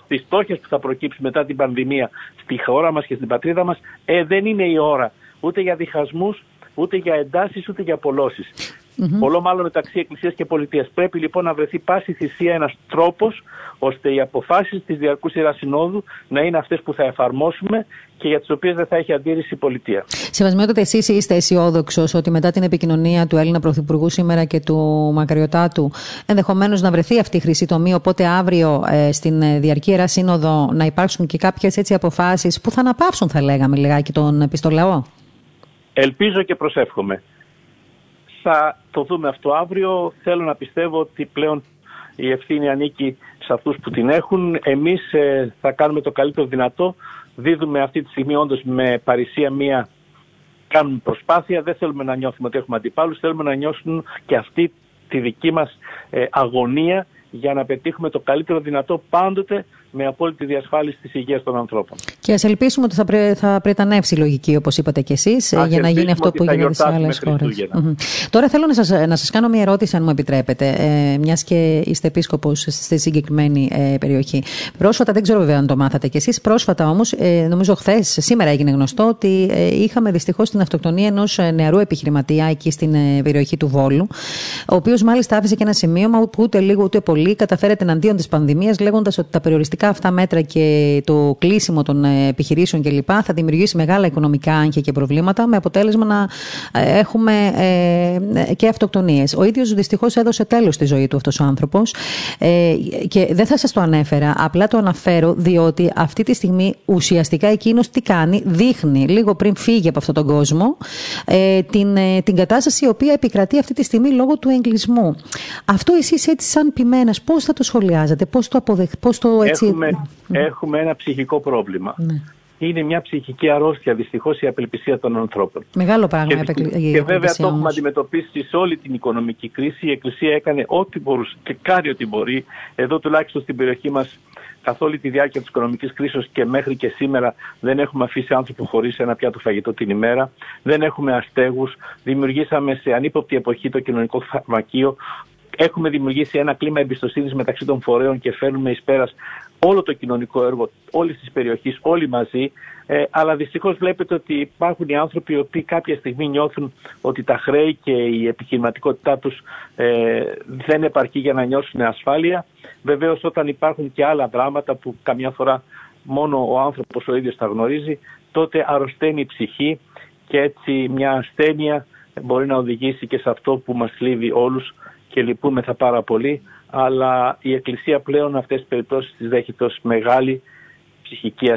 Της φτώχειας που θα προκύψει μετά την πανδημία στη χώρα μας και στην πατρίδα μας, ε, δεν είναι η ώρα ούτε για διχασμούς, ούτε για εντάσεις, ούτε για απολώσεις. Mm-hmm. Πολλό μάλλον μεταξύ Εκκλησίας και Πολιτείας. Πρέπει λοιπόν να βρεθεί πάση θυσία ένας τρόπος ώστε οι αποφάσεις της Διαρκούς Ιερά Συνόδου να είναι αυτές που θα εφαρμόσουμε και για τις οποίες δεν θα έχει αντίρρηση η Πολιτεία. Σεβασμιότατε, εσείς είστε αισιόδοξο ότι μετά την επικοινωνία του Έλληνα Πρωθυπουργού σήμερα και του Μακαριωτάτου ενδεχομένως να βρεθεί αυτή η χρυσή τομή, οπότε αύριο ε, στην ε, Διαρκή Ιερά Σύνοδο να υπάρξουν και κάποιες αποφάσεις που θα αναπαύσουν, θα λέγαμε λιγάκι, τον επιστολαό. Ελπίζω και προσεύχομαι. Θα το δούμε αυτό αύριο. Θέλω να πιστεύω ότι πλέον η ευθύνη ανήκει σε αυτούς που την έχουν. Εμείς ε, θα κάνουμε το καλύτερο δυνατό. Δίδουμε αυτή τη στιγμή όντως με παρησία μία κάνουμε προσπάθεια. Δεν θέλουμε να νιώθουμε ότι έχουμε αντιπάλους. Θέλουμε να νιώσουν και αυτή τη δική μας ε, αγωνία για να πετύχουμε το καλύτερο δυνατό πάντοτε με απόλυτη διασφάλιση της υγείας των ανθρώπων. Και ας ελπίσουμε ότι θα, πρε, θα πρετανεύσει η λογική, όπως είπατε κι εσείς, για να γίνει αυτό που γίνεται σε άλλες χώρες. Τώρα θέλω να σας να σας κάνω μια ερώτηση, αν μου επιτρέπετε, ε, μιας και είστε επίσκοπος στη συγκεκριμένη ε, περιοχή. Πρόσφατα, δεν ξέρω βέβαια αν το μάθατε κι εσείς, πρόσφατα όμως, ε, νομίζω χθες, σήμερα έγινε γνωστό ότι ε, είχαμε δυστυχώς την αυτοκτονία ενός ε, νεαρού επιχειρηματία εκεί στην ε, περιοχή του Βόλου, ο οποίος μάλιστα άφησε και ένα σημείωμα που ούτε λίγο ούτε πολύ καταφέρεται εναντίον της πανδημίας, λέγοντας ότι τα περιοριστικά αυτά μέτρα και το κλείσιμο των ε, επιχειρήσεων κλπ. θα δημιουργήσει μεγάλα οικονομικά άγχια και προβλήματα, με αποτέλεσμα να ε, έχουμε ε, και αυτοκτονίες. Ο ίδιος δυστυχώς έδωσε τέλος στη ζωή του αυτός ο άνθρωπος. Και δεν θα σας το ανέφερα, απλά το αναφέρω διότι αυτή τη στιγμή ουσιαστικά εκείνος τι κάνει, δείχνει λίγο πριν φύγει από αυτόν τον κόσμο την, την κατάσταση η οποία επικρατεί αυτή τη στιγμή λόγω του εγκλισμού. Αυτό εσείς έτσι σαν ποιμένας πώς θα το σχολιάζετε, πώς το αποδεχτείτε, το έτσι... Έχουμε, έχουμε ένα ψυχικό πρόβλημα. Ναι. Είναι μια ψυχική αρρώστια δυστυχώς η απελπισία των ανθρώπων. Μεγάλο πράγμα και, η και βέβαια το έχουμε αντιμετωπίσει σε όλη την οικονομική κρίση. Η Εκκλησία έκανε ό,τι μπορούσε και κάνει ό,τι μπορεί. Εδώ τουλάχιστον στην περιοχή μας καθ' όλη τη διάρκεια της οικονομικής κρίσης και μέχρι και σήμερα δεν έχουμε αφήσει άνθρωπο χωρίς ένα πιάτο φαγητό την ημέρα. Δεν έχουμε αστέγους. Δημιουργήσαμε σε ανύποπτη εποχή το κοινωνικό φαρμακείο έχουμε δημιουργήσει ένα κλίμα εμπιστοσύνης μεταξύ των φορέων και φέρνουμε εις πέρας όλο το κοινωνικό έργο όλης της περιοχής, όλοι μαζί. Ε, αλλά δυστυχώς βλέπετε ότι υπάρχουν οι άνθρωποι οι οποίοι κάποια στιγμή νιώθουν ότι τα χρέη και η επιχειρηματικότητά τους ε, δεν επαρκεί για να νιώσουν ασφάλεια. Βεβαίως, όταν υπάρχουν και άλλα δράματα που καμιά φορά μόνο ο άνθρωπος ο ίδιος τα γνωρίζει, τότε αρρωσταίνει η ψυχή και έτσι μια ασθένεια μπορεί να οδηγήσει και σε αυτό που μας λύβει όλους και λυπούμεθα πάρα πολύ, αλλά η Εκκλησία πλέον αυτές τις περιπτώσεις τις δέχεται ως μεγάλη ψυχική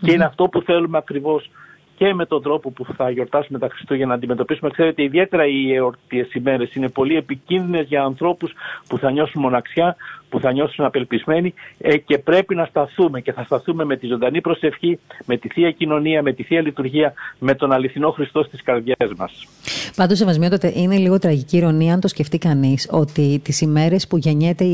και είναι αυτό που θέλουμε ακριβώς και με τον τρόπο που θα γιορτάσουμε τα Χριστούγεννα να αντιμετωπίσουμε. Ξέρετε, ιδιαίτερα οι εορτίε ημέρε είναι πολύ επικίνδυνες για ανθρώπους που θα νιώσουν μοναξιά, που θα νιώσουν απελπισμένοι ε, και πρέπει να σταθούμε και θα σταθούμε με τη ζωντανή προσευχή, με τη θεία κοινωνία, με τη θεία λειτουργία, με τον αληθινό Χριστό στις καρδιές μας. Πάντως, Σεβασμιότατε, είναι λίγο τραγική ηρωνία αν το σκεφτεί κανείς ότι τις ημέρες που γεννιέται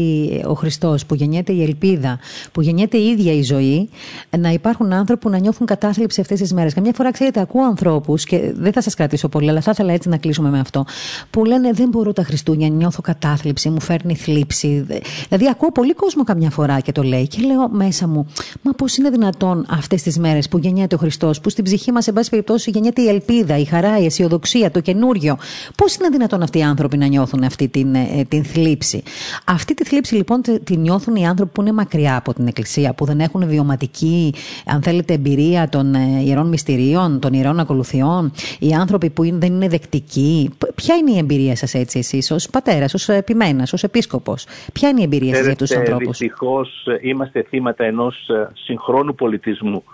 ο Χριστός, που γεννιέται η ελπίδα, που γεννιέται η ίδια η ζωή, να υπάρχουν άνθρωποι που να νιώθουν κατάθλιψη αυτές τις μέρες. Καμιά φορά, ξέρετε, ακούω ανθρώπους, και δεν θα σας κρατήσω πολύ, αλλά θα ήθελα έτσι να κλείσουμε με αυτό, που λένε Δεν μπορώ τα Χριστούγεννα, νιώθω κατάθλιψη, μου φέρνει θλίψη. Δηλαδή, ακούω πολύ κόσμο καμιά φορά και το λέει και λέω μέσα μου, μα πώς είναι δυνατόν αυτές τις μέρες που γεννιέται ο Χριστός, που στην ψυχή μας, σε πάση περιπτώσει, γεννιέται η ελπίδα, η χαρά, η αισιοδοξία, το καινούριο. Πώς είναι δυνατόν αυτοί οι άνθρωποι να νιώθουν αυτή την, ε, την θλίψη; Αυτή τη θλίψη λοιπόν τη νιώθουν οι άνθρωποι που είναι μακριά από την Εκκλησία, που δεν έχουν βιωματική, αν θέλετε, εμπειρία των ε, ιερών μυστηρίων, των ιερών ακολουθιών, οι άνθρωποι που δεν είναι δεκτικοί. Ποια είναι η εμπειρία σας έτσι, εσείς, ως πατέρας, ως επιμένας, ως επίσκοπος; Ποια είναι η εμπειρία σα για του ανθρώπους. Δυστυχώς είμαστε θύματα ενός ε, συγχρόνου πολιτισμού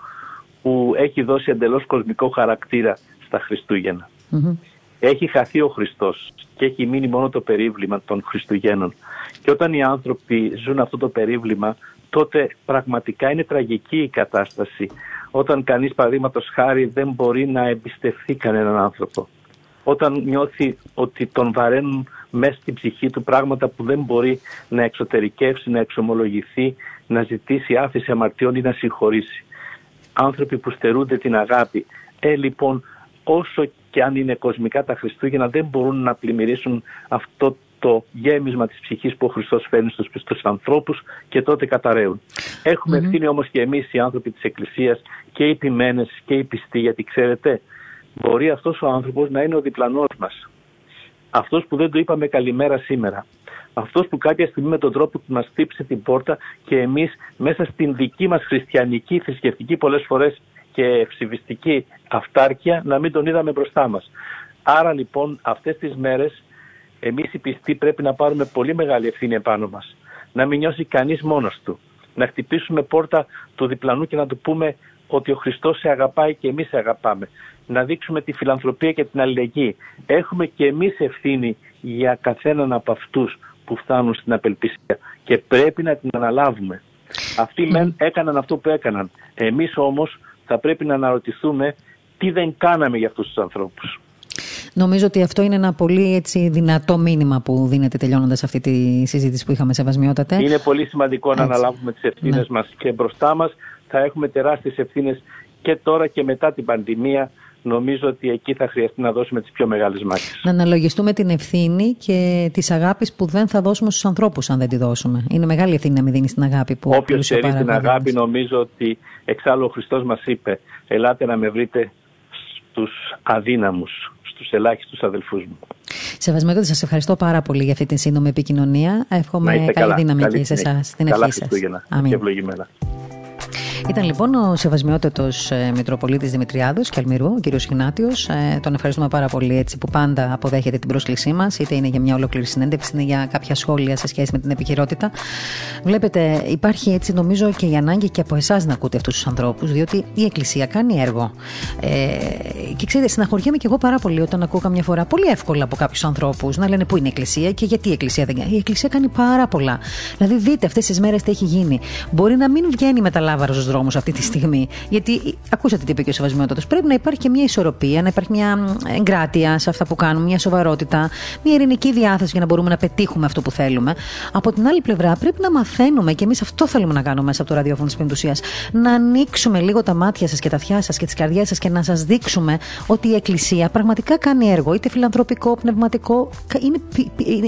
που έχει δώσει εντελώς κοσμικό χαρακτήρα στα χριστουγεννα Έχει χαθεί ο Χριστός και έχει μείνει μόνο το περίβλημα των Χριστουγέννων. Και όταν οι άνθρωποι ζουν αυτό το περίβλημα, τότε πραγματικά είναι τραγική η κατάσταση. Όταν κανείς παραδείγματος χάρη δεν μπορεί να εμπιστευτεί κανέναν άνθρωπο. Όταν νιώθει ότι τον βαραίνουν μέσα στην ψυχή του πράγματα που δεν μπορεί να εξωτερικεύσει, να εξομολογηθεί, να ζητήσει άφηση αμαρτιών ή να συγχωρήσει. Άνθρωποι που στερούνται την αγάπη. Ε, λοιπόν, όσο και αν είναι κοσμικά τα Χριστούγεννα, δεν μπορούν να πλημμυρίσουν αυτό το γέμισμα της ψυχής που ο Χριστός φέρνει στους, στους ανθρώπους και τότε καταραίουν. Έχουμε mm-hmm. ευθύνη όμως και εμείς οι άνθρωποι της Εκκλησίας και οι ποιμένες και οι πιστοί γιατί ξέρετε μπορεί αυτός ο άνθρωπος να είναι ο διπλανός μας αυτός που δεν του είπαμε καλημέρα σήμερα. Αυτός που κάποια στιγμή με τον τρόπο που μας χτύπησε την πόρτα και εμείς μέσα στην δική μας χριστιανική, θρησκευτική πολλές φορές και ευσυβιστική αυτάρκεια να μην τον είδαμε μπροστά μας. Άρα λοιπόν αυτές τις μέρες εμείς οι πιστοί πρέπει να πάρουμε πολύ μεγάλη ευθύνη επάνω μας. Να μην νιώσει κανείς μόνος του. Να χτυπήσουμε πόρτα του διπλανού και να του πούμε ότι ο Χριστός σε αγαπάει και εμείς σε αγαπάμε. Να δείξουμε τη φιλανθρωπία και την αλληλεγγύη. Έχουμε και εμείς ευθύνη για καθέναν από αυτούς που φτάνουν στην απελπισία και πρέπει να την αναλάβουμε. Αυτοί μεν έκαναν αυτό που έκαναν. Εμείς όμως θα πρέπει να αναρωτηθούμε τι δεν κάναμε για αυτούς τους ανθρώπους. Νομίζω ότι αυτό είναι ένα πολύ έτσι, δυνατό μήνυμα που δίνεται τελειώνοντας αυτή τη συζήτηση που είχαμε, Σεβασμιότατε. Είναι πολύ σημαντικό να αναλάβουμε τις ευθύνες ναι. μας και μπροστά μας θα έχουμε τεράστιες ευθύνες και τώρα και μετά την πανδημία νομίζω ότι εκεί θα χρειαστεί να δώσουμε τις πιο μεγάλες μάχες. Να αναλογιστούμε την ευθύνη και τις αγάπης που δεν θα δώσουμε στους ανθρώπους αν δεν τη δώσουμε. Είναι μεγάλη ευθύνη να μην δίνεις την αγάπη που Όποιος ξέρει την αγάπη νομίζω ότι εξάλλου ο Χριστός μας είπε ελάτε να με βρείτε στους αδύναμους, στους ελάχιστους αδελφούς μου. Σεβασμένο, σας ευχαριστώ πάρα πολύ για αυτή την σύντομη επικοινωνία. Εύχομαι καλή δύναμη και σε εσάς. Την ευχή σας. Και ευλογημένα. Ήταν λοιπόν ο Σεβασμιότατος ε, Μητροπολίτης Δημητριάδος και Αλμυρού, ο κ. Ιγνάτιος. Ε, τον ευχαριστούμε πάρα πολύ έτσι, που πάντα αποδέχεται την πρόσκλησή μας, είτε είναι για μια ολόκληρη συνέντευξη, είτε για κάποια σχόλια σε σχέση με την επικαιρότητα. Βλέπετε, υπάρχει έτσι νομίζω και η ανάγκη και από εσάς να ακούτε αυτούς τους ανθρώπους, διότι η Εκκλησία κάνει έργο. Ε, και ξέρετε, συναχωριέμαι και εγώ πάρα πολύ όταν ακούω καμιά φορά πολύ εύκολα από κάποιους ανθρώπους να λένε Πού είναι η Εκκλησία και γιατί η Εκκλησία δεν κάνει. Η Εκκλησία κάνει πάρα πολλά. Δηλαδή, δείτε αυτές τις μέρες τι έχει γίνει. Μπορεί να μην βγαίνει με τα λάβαρο στου δρόμους αυτή τη στιγμή. Γιατί ακούσατε τι είπε και ο Σεβασμιότατος. Πρέπει να υπάρχει και μια ισορροπία, να υπάρχει μια εγκράτεια σε αυτά που κάνουμε, μια σοβαρότητα, μια ειρηνική διάθεση για να μπορούμε να πετύχουμε αυτό που θέλουμε. Από την άλλη πλευρά, πρέπει να μαθαίνουμε και εμείς αυτό θέλουμε να κάνουμε μέσα από το ραδιόφωνο της Πεντουσία. Να ανοίξουμε λίγο τα μάτια σας και τα αυτιά σας και τις καρδιές σας και να σας δείξουμε ότι η Εκκλησία πραγματικά κάνει έργο, είτε φιλανθρωπικό, πνευματικό. Είναι,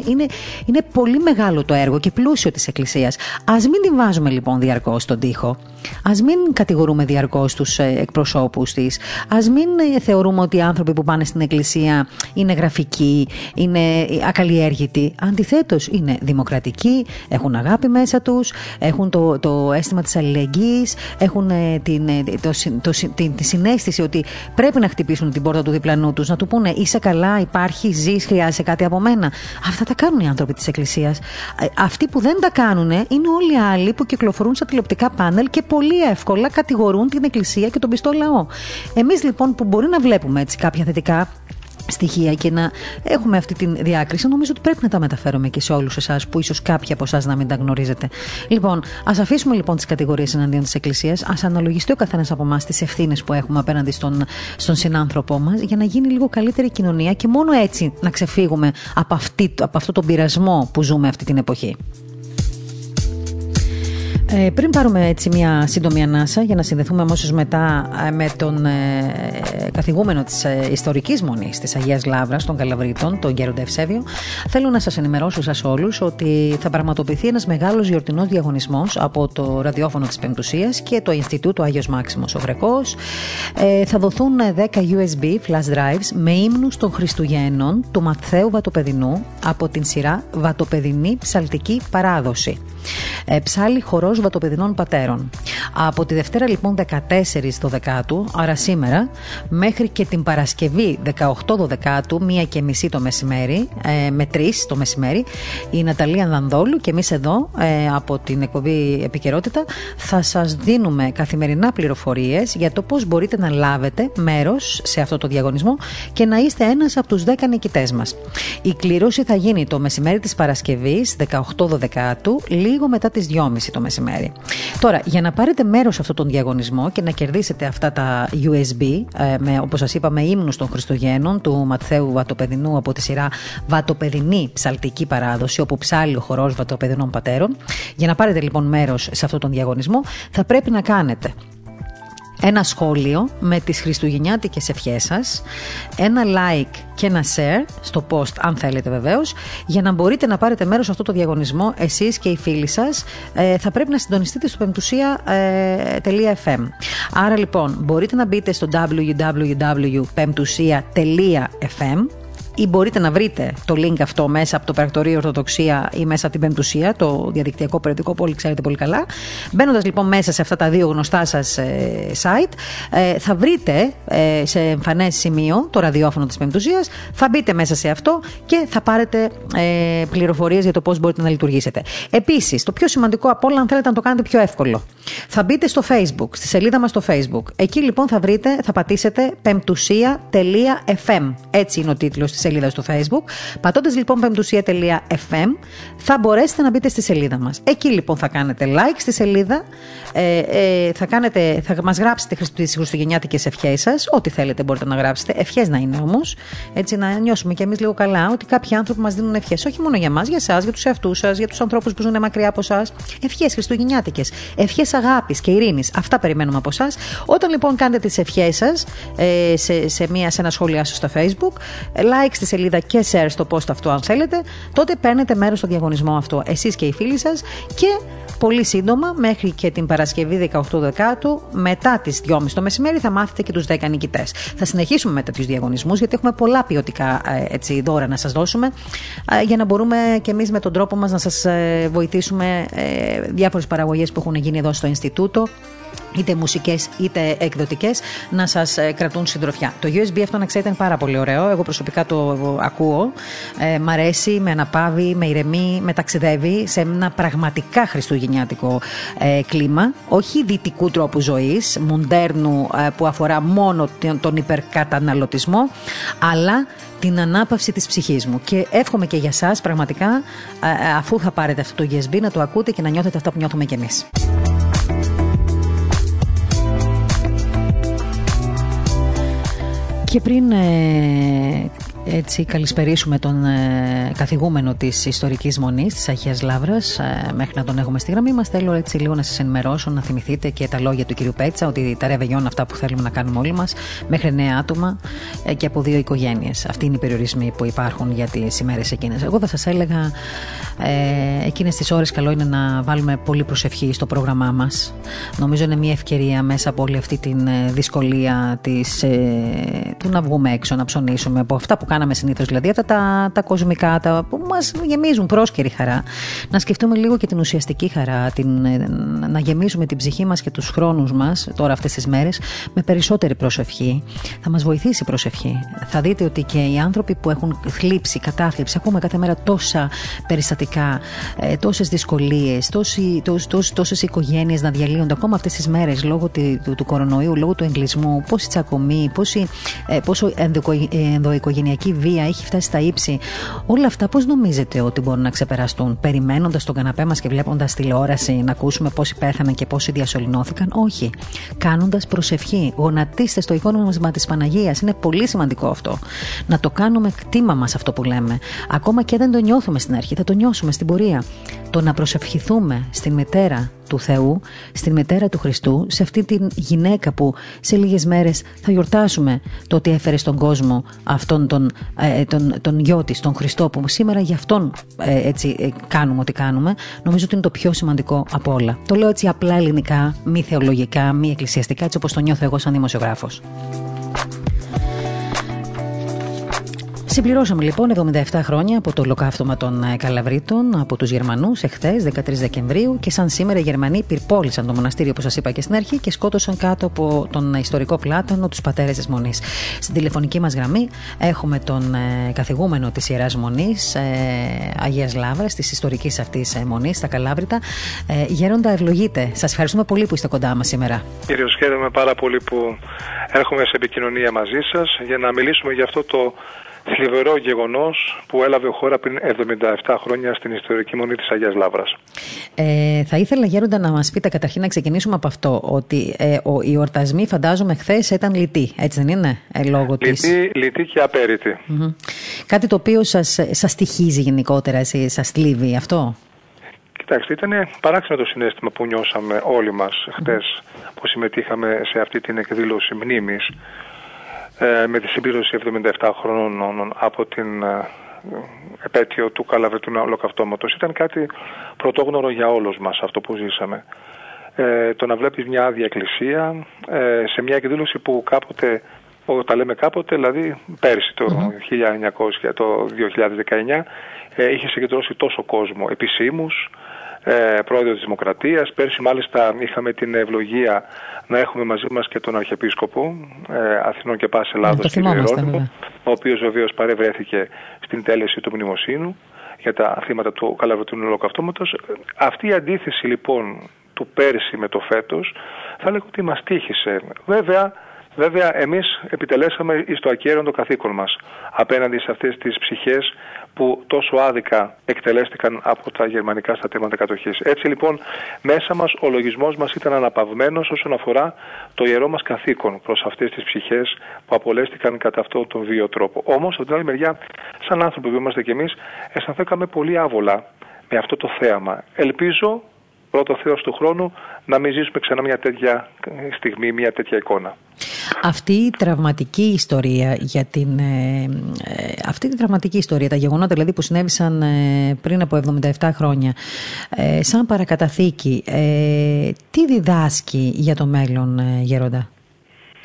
είναι, είναι πολύ μεγάλο το έργο και πλούσιο της Εκκλησίας. Α μην την βάζουμε λοιπόν διαρκώς στον τοίχο. Α μην κατηγορούμε διαρκώς τους ε, εκπροσώπους της. Α μην ε, θεωρούμε ότι οι άνθρωποι που πάνε στην Εκκλησία είναι γραφικοί, είναι ακαλλιέργητοι. Αντιθέτως, είναι δημοκρατικοί, έχουν αγάπη μέσα τους, έχουν το, το αίσθημα της αλληλεγγύης, έχουν ε, την, το, το, την, τη συνέστηση ότι πρέπει να χτυπήσουν την πόρτα του διπλανού τους, να του πούνε Είσαι καλά, υπάρχει, ζεις, χρειάζεσαι κάτι από μένα. Αυτά τα κάνουν οι άνθρωποι της Εκκλησίας. Αυτοί που δεν τα κάνουν είναι όλοι οι άλλοι που κυκλοφορούν στα τηλεοπτικά πάνελ και πολύ εύκολα κατηγορούν την Εκκλησία και τον πιστό λαό. Εμείς λοιπόν που μπορεί να βλέπουμε έτσι κάποια θετικά στοιχεία και να έχουμε αυτή τη διάκριση, νομίζω ότι πρέπει να τα μεταφέρουμε και σε όλους εσάς που ίσως κάποιοι από εσάς να μην τα γνωρίζετε. Λοιπόν, ας αφήσουμε λοιπόν τις κατηγορίες εναντίον της Εκκλησίας, ας αναλογιστεί ο καθένας από εμάς τις ευθύνες που έχουμε απέναντι στον, στον συνάνθρωπό μας για να γίνει λίγο καλύτερη κοινωνία και μόνο έτσι να ξεφύγουμε από, αυτή, από αυτό τον πειρασμό που ζούμε αυτή την εποχή. Ε, πριν πάρουμε έτσι μια σύντομη ανάσα για να συνδεθούμε αμέσως μετά ε, με τον ε, καθηγούμενο της ε, ιστορικής μονής της Αγίας Λάβρα των Καλαβρίτων, τον Γέροντα Ευσέβιο, θέλω να σας ενημερώσω σας όλους ότι θα πραγματοποιηθεί ένας μεγάλος γιορτινός διαγωνισμός από το ραδιόφωνο της Πεμπτουσίας και το Ινστιτούτο Άγιος Μάξιμος ο Βρεκός. Ε, θα δοθούν 10 USB flash drives με ύμνους των Χριστουγέννων του Μαθαίου Βατοπεδινού από την σειρά Βατοπεδινή Ψαλτική Παράδοση. Ε, ψάλι χορός Βατοπεδινών Πατέρων. Από τη Δευτέρα λοιπόν 14 Δεκάτου, άρα σήμερα, μέχρι και την Παρασκευή 18 Δεκάτου, μία και μισή το μεσημέρι, ε, με τρεις το μεσημέρι, η Ναταλία Δανδόλου και εμείς εδώ ε, από την εκπομπή Επικαιρότητα θα σας δίνουμε καθημερινά πληροφορίες για το πώς μπορείτε να λάβετε μέρος σε αυτό το διαγωνισμό και να είστε ένας από τους 10 νικητές μας. Η κλήρωση θα γίνει το μεσημέρι της Παρασκευής 18 Δεκάτου, λίγο μετά τις 2.30 το μεσημέρι. Τώρα, για να πάρετε μέρος σε αυτόν τον διαγωνισμό και να κερδίσετε αυτά τα USB, ες, με, όπως σας είπαμε, ύμνους των Χριστουγέννων του Ματθαίου Βατοπεδινού από τη σειρά Βατοπεδινή Ψαλτική Παράδοση, όπου ψάλει ο χορός Βατοπεδινών Πατέρων. Για να πάρετε λοιπόν μέρος σε αυτόν τον διαγωνισμό, θα πρέπει να κάνετε ένα σχόλιο με τις χριστουγεννιάτικες ευχές σας, ένα like και ένα share στο post αν θέλετε βεβαίως, για να μπορείτε να πάρετε μέρος σε αυτό το διαγωνισμό εσείς και οι φίλοι σας. Ε, θα πρέπει να συντονιστείτε στο πεμπτουσία.fm. Άρα λοιπόν μπορείτε να μπείτε στο www.pemptusia.fm ή μπορείτε να βρείτε το link αυτό μέσα από το Περακτορείο Ορθοδοξία ή μέσα από την Πεμπτουσία, το διαδικτυακό περιοδικό που όλοι ξέρετε πολύ καλά. Μπαίνοντας λοιπόν μέσα σε αυτά τα δύο γνωστά σας ε, site, ε, θα βρείτε ε, σε εμφανές σημείο το ραδιόφωνο της Πεμπτουσίας, θα μπείτε μέσα σε αυτό και θα πάρετε ε, πληροφορίες για το πώς μπορείτε να λειτουργήσετε. Επίσης, το πιο σημαντικό από όλα, αν θέλετε να το κάνετε πιο εύκολο, θα μπείτε στο Facebook, στη σελίδα μας στο Facebook. Εκεί λοιπόν θα βρείτε, θα πατήσετε πεμπτουσία.fm. Έτσι είναι ο τίτλος της σελίδα του Facebook. Πατώντας λοιπόν πεμπτουσία.fm θα μπορέσετε να μπείτε στη σελίδα μας. Εκεί λοιπόν θα κάνετε like στη σελίδα, ε, ε, θα, κάνετε, θα μας γράψετε τις χριστουγεννιάτικες ευχές σας. Ό,τι θέλετε μπορείτε να γράψετε. Ευχές να είναι όμως. Έτσι να νιώσουμε κι εμείς λίγο καλά ότι κάποιοι άνθρωποι μας δίνουν ευχές. Όχι μόνο για εμά, για εσά, για τους εαυτούς σας, για τους ανθρώπους που ζουν μακριά από εσά. Ευχές χριστουγεννιάτικες. Ευχές αγάπης και ειρήνης. Αυτά περιμένουμε από εσά. Όταν λοιπόν κάνετε τις ευχές σας ε, σε, σε, μια, σε ένα σχόλιά σας στο Facebook, like στη σελίδα και share στο post αυτό αν θέλετε, τότε παίρνετε μέρος στο διαγωνισμό αυτό εσείς και οι φίλοι σας και πολύ σύντομα μέχρι και την Παρασκευή 18 Δεκάτου, μετά τις 2.30 το μεσημέρι, θα μάθετε και τους 10 νικητές. Θα συνεχίσουμε με τέτοιους διαγωνισμούς, γιατί έχουμε πολλά ποιοτικά ε, έτσι, δώρα να σας δώσουμε, ε, για να μπορούμε και εμείς με τον τρόπο μας να σας ε, βοηθήσουμε διάφορες παραγωγές που έχουν γίνει εδώ στο Ινστιτούτο είτε μουσικές είτε εκδοτικές, να σας ε, κρατούν συντροφιά. Το USB αυτό να ξέρετε είναι πάρα πολύ ωραίο. Εγώ προσωπικά το ακούω. Ε, μ' αρέσει, με αναπαύει, με ηρεμεί, με ταξιδεύει σε ένα πραγματικά χριστουγεννιάτικο ε, κλίμα. Όχι δυτικού τρόπου ζωής, μοντέρνου ε, που αφορά μόνο τον υπερκαταναλωτισμό, αλλά την ανάπαυση της ψυχής μου. Και εύχομαι και για σας πραγματικά, αφού θα πάρετε αυτό το USB, να το ακούτε και να νιώθετε αυτά που νιώθουμε κι εμείς. Και πριν ε, έτσι καλησπερίσουμε τον ε, καθηγούμενο της ιστορικής μονής της Αγίας Λαύρας, ε, μέχρι να τον έχουμε στη γραμμή μας. Θέλω έτσι λίγο να σας ενημερώσω, να θυμηθείτε και τα λόγια του κ. Πέτσα, ότι τα ρεβεγιόν αυτά που θέλουμε να κάνουμε όλοι μας, μέχρι νέα άτομα ε, και από δύο οικογένειες. Αυτοί είναι οι περιορισμοί που υπάρχουν για τις ημέρες εκείνες. Εγώ θα σας έλεγα, ε, εκείνες τις ώρες καλό είναι να βάλουμε πολύ προσευχή στο πρόγραμμά μας. Νομίζω είναι μια ευκαιρία μέσα από όλη αυτή τη ε, δυσκολία της, ε, του να βγούμε έξω, να ψωνίσουμε από αυτά που κάναμε συνήθως. Δηλαδή αυτά τα, τα κοσμικά, τα που μας γεμίζουν πρόσκαιρη χαρά. Να σκεφτούμε λίγο και την ουσιαστική χαρά, την, να γεμίζουμε την ψυχή μας και τους χρόνους μας τώρα αυτές τις μέρες με περισσότερη προσευχή. Θα μας βοηθήσει η προσευχή. Θα δείτε ότι και οι άνθρωποι που έχουν θλίψει, κατάθλιψη, ακούμε κάθε μέρα τόσα περιστατικά, ε, τόσες δυσκολίες, τόσες οικογένειες να διαλύονται ακόμα αυτές τις μέρες λόγω του, του, κορονοϊού, λόγω του εγκλισμού, πόση τσακωμή, πόση, ε, πόσο ενδοοικογενειακή σεξουαλική βία έχει φτάσει στα ύψη. Όλα αυτά πώς νομίζετε ότι μπορούν να ξεπεραστούν, περιμένοντας τον καναπέ μας και βλέποντας τηλεόραση να ακούσουμε πόσοι πέθαναν και πόσοι διασωληνώθηκαν; Όχι. Κάνοντας προσευχή. Γονατίστε στο μας τη Παναγία. Είναι πολύ σημαντικό αυτό. Να το κάνουμε κτήμα μας αυτό που λέμε. Ακόμα και δεν το νιώθουμε στην αρχή, θα το νιώσουμε στην πορεία. Το να προσευχηθούμε στην μητέρα του Θεού, στην μητέρα του Χριστού, σε αυτή την γυναίκα που σε λίγες μέρες θα γιορτάσουμε το ότι έφερε στον κόσμο αυτόν τον, ε, τον, τον γιο της, τον Χριστό που σήμερα γι' αυτόν ε, έτσι ε, κάνουμε ό,τι κάνουμε, νομίζω ότι είναι το πιο σημαντικό από όλα. Το λέω έτσι απλά ελληνικά, μη θεολογικά, μη εκκλησιαστικά, έτσι όπως το νιώθω εγώ σαν δημοσιογράφος. Συμπληρώσαμε λοιπόν 77 χρόνια από το ολοκαύτωμα των ε, Καλαβρίτων από τους Γερμανούς εχθές, 13 Δεκεμβρίου, και σαν σήμερα οι Γερμανοί πυρπόλησαν το μοναστήριο, όπως σας είπα και στην αρχή, και σκότωσαν κάτω από τον ιστορικό πλάτανο τους πατέρες της Μονής. Στην τηλεφωνική μας γραμμή έχουμε τον ε, καθηγούμενο της Ιεράς Μονής, ε, Αγίας Λάβρα, της ιστορικής αυτής ε, Μονής, στα Καλάβρητα. Ε, γέροντα, ευλογείτε. Σας ευχαριστούμε πολύ που είστε κοντά μας σήμερα. Κύριε, χαίρομαι πάρα πολύ που έρχομαι σε επικοινωνία μαζί σας για να μιλήσουμε για αυτό το θλιβερό γεγονός που έλαβε χώρα πριν 77 χρόνια στην ιστορική μονή της Αγίας Λάβρα. Ε, θα ήθελα, Γέροντα, να μας πείτε καταρχήν να ξεκινήσουμε από αυτό, ότι ε, ο, οι ορτασμοί φαντάζομαι χθες ήταν λυτοί, έτσι δεν είναι, ε, λόγω της... Λυτοί και απέριτη. Κάτι το οποίο σας σας στοιχίζει γενικότερα, εσείς, σας θλίβει αυτό; Κοιτάξτε, ήταν παράξενο το συνέστημα που νιώσαμε όλοι μας χτες που συμμετείχαμε σε αυτή την εκδήλωση μνήμης ε, με τη συμπλήρωση 77 χρόνων από την ε, επέτειο του Καλαβετού Ολοκαυτώματος. Ήταν κάτι πρωτόγνωρο για όλους μας αυτό που ζήσαμε. Ε, το να βλέπεις μια άδεια εκκλησία ε, σε μια εκδήλωση που κάποτε, τα λέμε κάποτε, δηλαδή πέρσι το 1900, το 2019, ε, είχε συγκεντρώσει τόσο κόσμο επισήμους, ε, πρόεδρος της Δημοκρατίας. Πέρσι μάλιστα είχαμε την ευλογία να έχουμε μαζί μας και τον Αρχιεπίσκοπο ε, Αθηνών και Πάση Ελλάδος, κ. Ιερώνυμο, ο οποίος βεβαίως παρευρέθηκε στην τέλεση του μνημοσύνου για τα θύματα του Καλαβετού Ολοκαυτώματος. Αυτή η αντίθεση λοιπόν του πέρσι με το φέτος θα λέγω ότι μας τύχησε. Βέβαια Βέβαια, εμείς επιτελέσαμε εις το ακέραιον καθήκον μας απέναντι σε αυτές τις ψυχές που τόσο άδικα εκτελέστηκαν από τα γερμανικά στρατεύματα κατοχής. Έτσι λοιπόν, μέσα μας ο λογισμός μας ήταν αναπαυμένος όσον αφορά το ιερό μας καθήκον προς αυτές τις ψυχές που απολέστηκαν κατά αυτόν τον βίο τρόπο. Όμως, από την άλλη μεριά, σαν άνθρωποι που είμαστε κι εμείς, αισθανθήκαμε πολύ άβολα με αυτό το θέαμα. Ελπίζω πρώτο Θεός του χρόνου να μην ζήσουμε ξανά μια τέτοια στιγμή, μια τέτοια εικόνα. Αυτή η τραυματική ιστορία για την, ε, ε, αυτή η τραυματική ιστορία, τα γεγονότα δηλαδή που συνέβησαν ε, πριν από 77 χρόνια, σαν παρακαταθήκη, τι διδάσκει για το μέλλον, Γέροντα;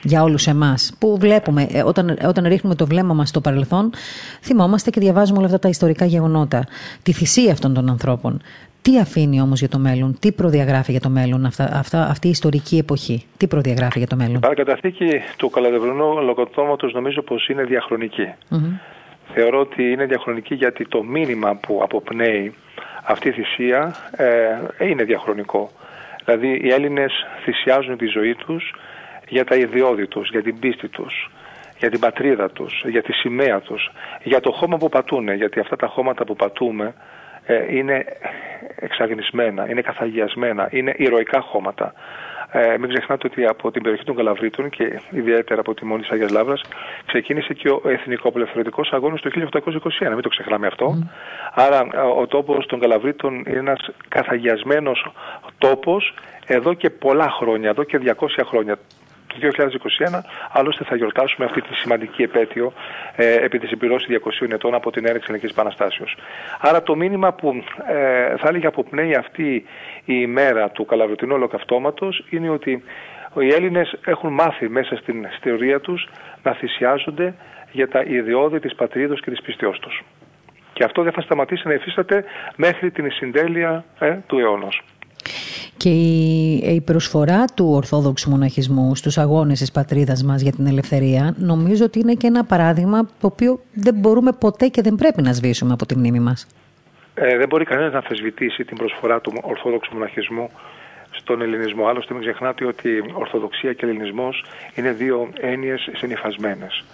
για όλους εμάς. Που βλέπουμε, όταν, όταν ρίχνουμε το βλέμμα μας στο παρελθόν, θυμόμαστε και διαβάζουμε όλα αυτά τα ιστορικά γεγονότα. Τη θυσία αυτών των ανθρώπων. Τι αφήνει όμως για το μέλλον, τι προδιαγράφει για το μέλλον αυτά, αυτά, αυτή η ιστορική εποχή, τι προδιαγράφει για το μέλλον; Η παρακαταθήκη του καλαδευρωνού λογοτόματος νομίζω πως είναι Θεωρώ ότι είναι διαχρονική γιατί το μήνυμα που αποπνέει αυτή η θυσία ε, είναι διαχρονικό. Δηλαδή οι Έλληνες θυσιάζουν τη ζωή τους για τα ιδιώδη τους, για την πίστη τους, για την πατρίδα τους, για τη σημαία τους, για το χώμα που πατούν, γιατί αυτά τα χώματα που πατούμε ε, είναι εξαγνισμένα, είναι καθαγιασμένα, είναι ηρωικά χώματα. Ε, μην ξεχνάτε ότι από την περιοχή των Καλαβρίτων και ιδιαίτερα από τη μόνη της Αγίας Λάβρας ξεκίνησε και ο Εθνικό-Απελευθερωτικός Αγώνας το 1821, μην το ξεχνάμε αυτό. Άρα ο τόπος των Καλαβρίτων είναι ένας καθαγιασμένος τόπος εδώ και πολλά χρόνια, εδώ και 200 χρόνια του 2021. Άλλωστε θα γιορτάσουμε αυτή τη σημαντική επέτειο ε, επί της συμπληρώση 200 ετών από την έναρξη Ελληνικής Επαναστάσεως. Άρα το μήνυμα που ε, θα έλεγε αποπνέει αυτή η ημέρα του Καλαβριτινού Ολοκαυτώματος είναι ότι οι Έλληνες έχουν μάθει μέσα στην θεωρία τους να θυσιάζονται για τα ιδιώδη της πατρίδος και της πιστιός τους. Και αυτό δεν θα σταματήσει να υφίσταται μέχρι την συντέλεια ε, του αιώνος. Και η, προσφορά του Ορθόδοξου Μοναχισμού στους αγώνες της πατρίδας μας για την ελευθερία νομίζω ότι είναι και ένα παράδειγμα το οποίο δεν μπορούμε ποτέ και δεν πρέπει να σβήσουμε από τη μνήμη μας. Ε, δεν μπορεί κανένας να αμφισβητήσει την προσφορά του Ορθόδοξου Μοναχισμού στον Ελληνισμό. Άλλωστε μην ξεχνάτε ότι Ορθοδοξία και Ελληνισμός είναι δύο έννοιες συνειφασμένες.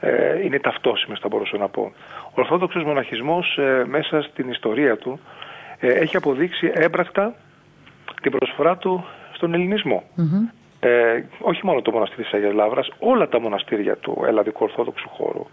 Ε, είναι ταυτόσιμες θα μπορούσα να πω. Ο Ορθόδοξος Μοναχισμός ε, μέσα στην ιστορία του ε, έχει αποδείξει έμπρακτα την προσφορά του στον ελληνισμο Ε, όχι μόνο το μοναστήρι της Αγίας Λάβρας, όλα τα μοναστήρια του ελλαδικού ορθόδοξου χώρου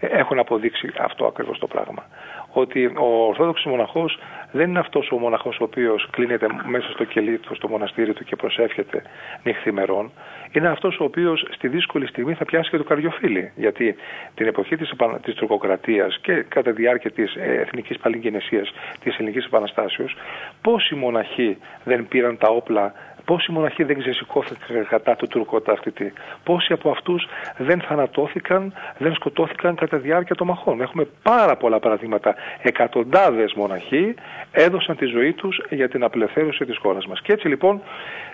ε, έχουν αποδείξει αυτό ακριβώς το πράγμα. Ότι ο Ορθόδοξος μοναχός δεν είναι αυτός ο μοναχός ο οποίος κλείνεται μέσα στο κελί του, στο μοναστήρι του και προσεύχεται νυχθημερών. Είναι αυτός ο οποίος στη δύσκολη στιγμή θα πιάσει και το καρδιοφύλι. Γιατί την εποχή της, της τουρκοκρατίας και κατά τη διάρκεια της ε, εθνικής παλιγγενεσίας της ελληνικής επαναστάσεως, πόσοι μοναχοί δεν πήραν τα όπλα Πόσοι μοναχοί δεν ξεσηκώθηκαν κατά του τουρκοταχτητή. Πόσοι από αυτούς δεν θανατώθηκαν, δεν σκοτώθηκαν κατά τη διάρκεια των μαχών. Έχουμε πάρα πολλά παραδείγματα. Εκατοντάδες μοναχοί έδωσαν τη ζωή τους για την απελευθέρωση της χώρας μας. Και έτσι λοιπόν,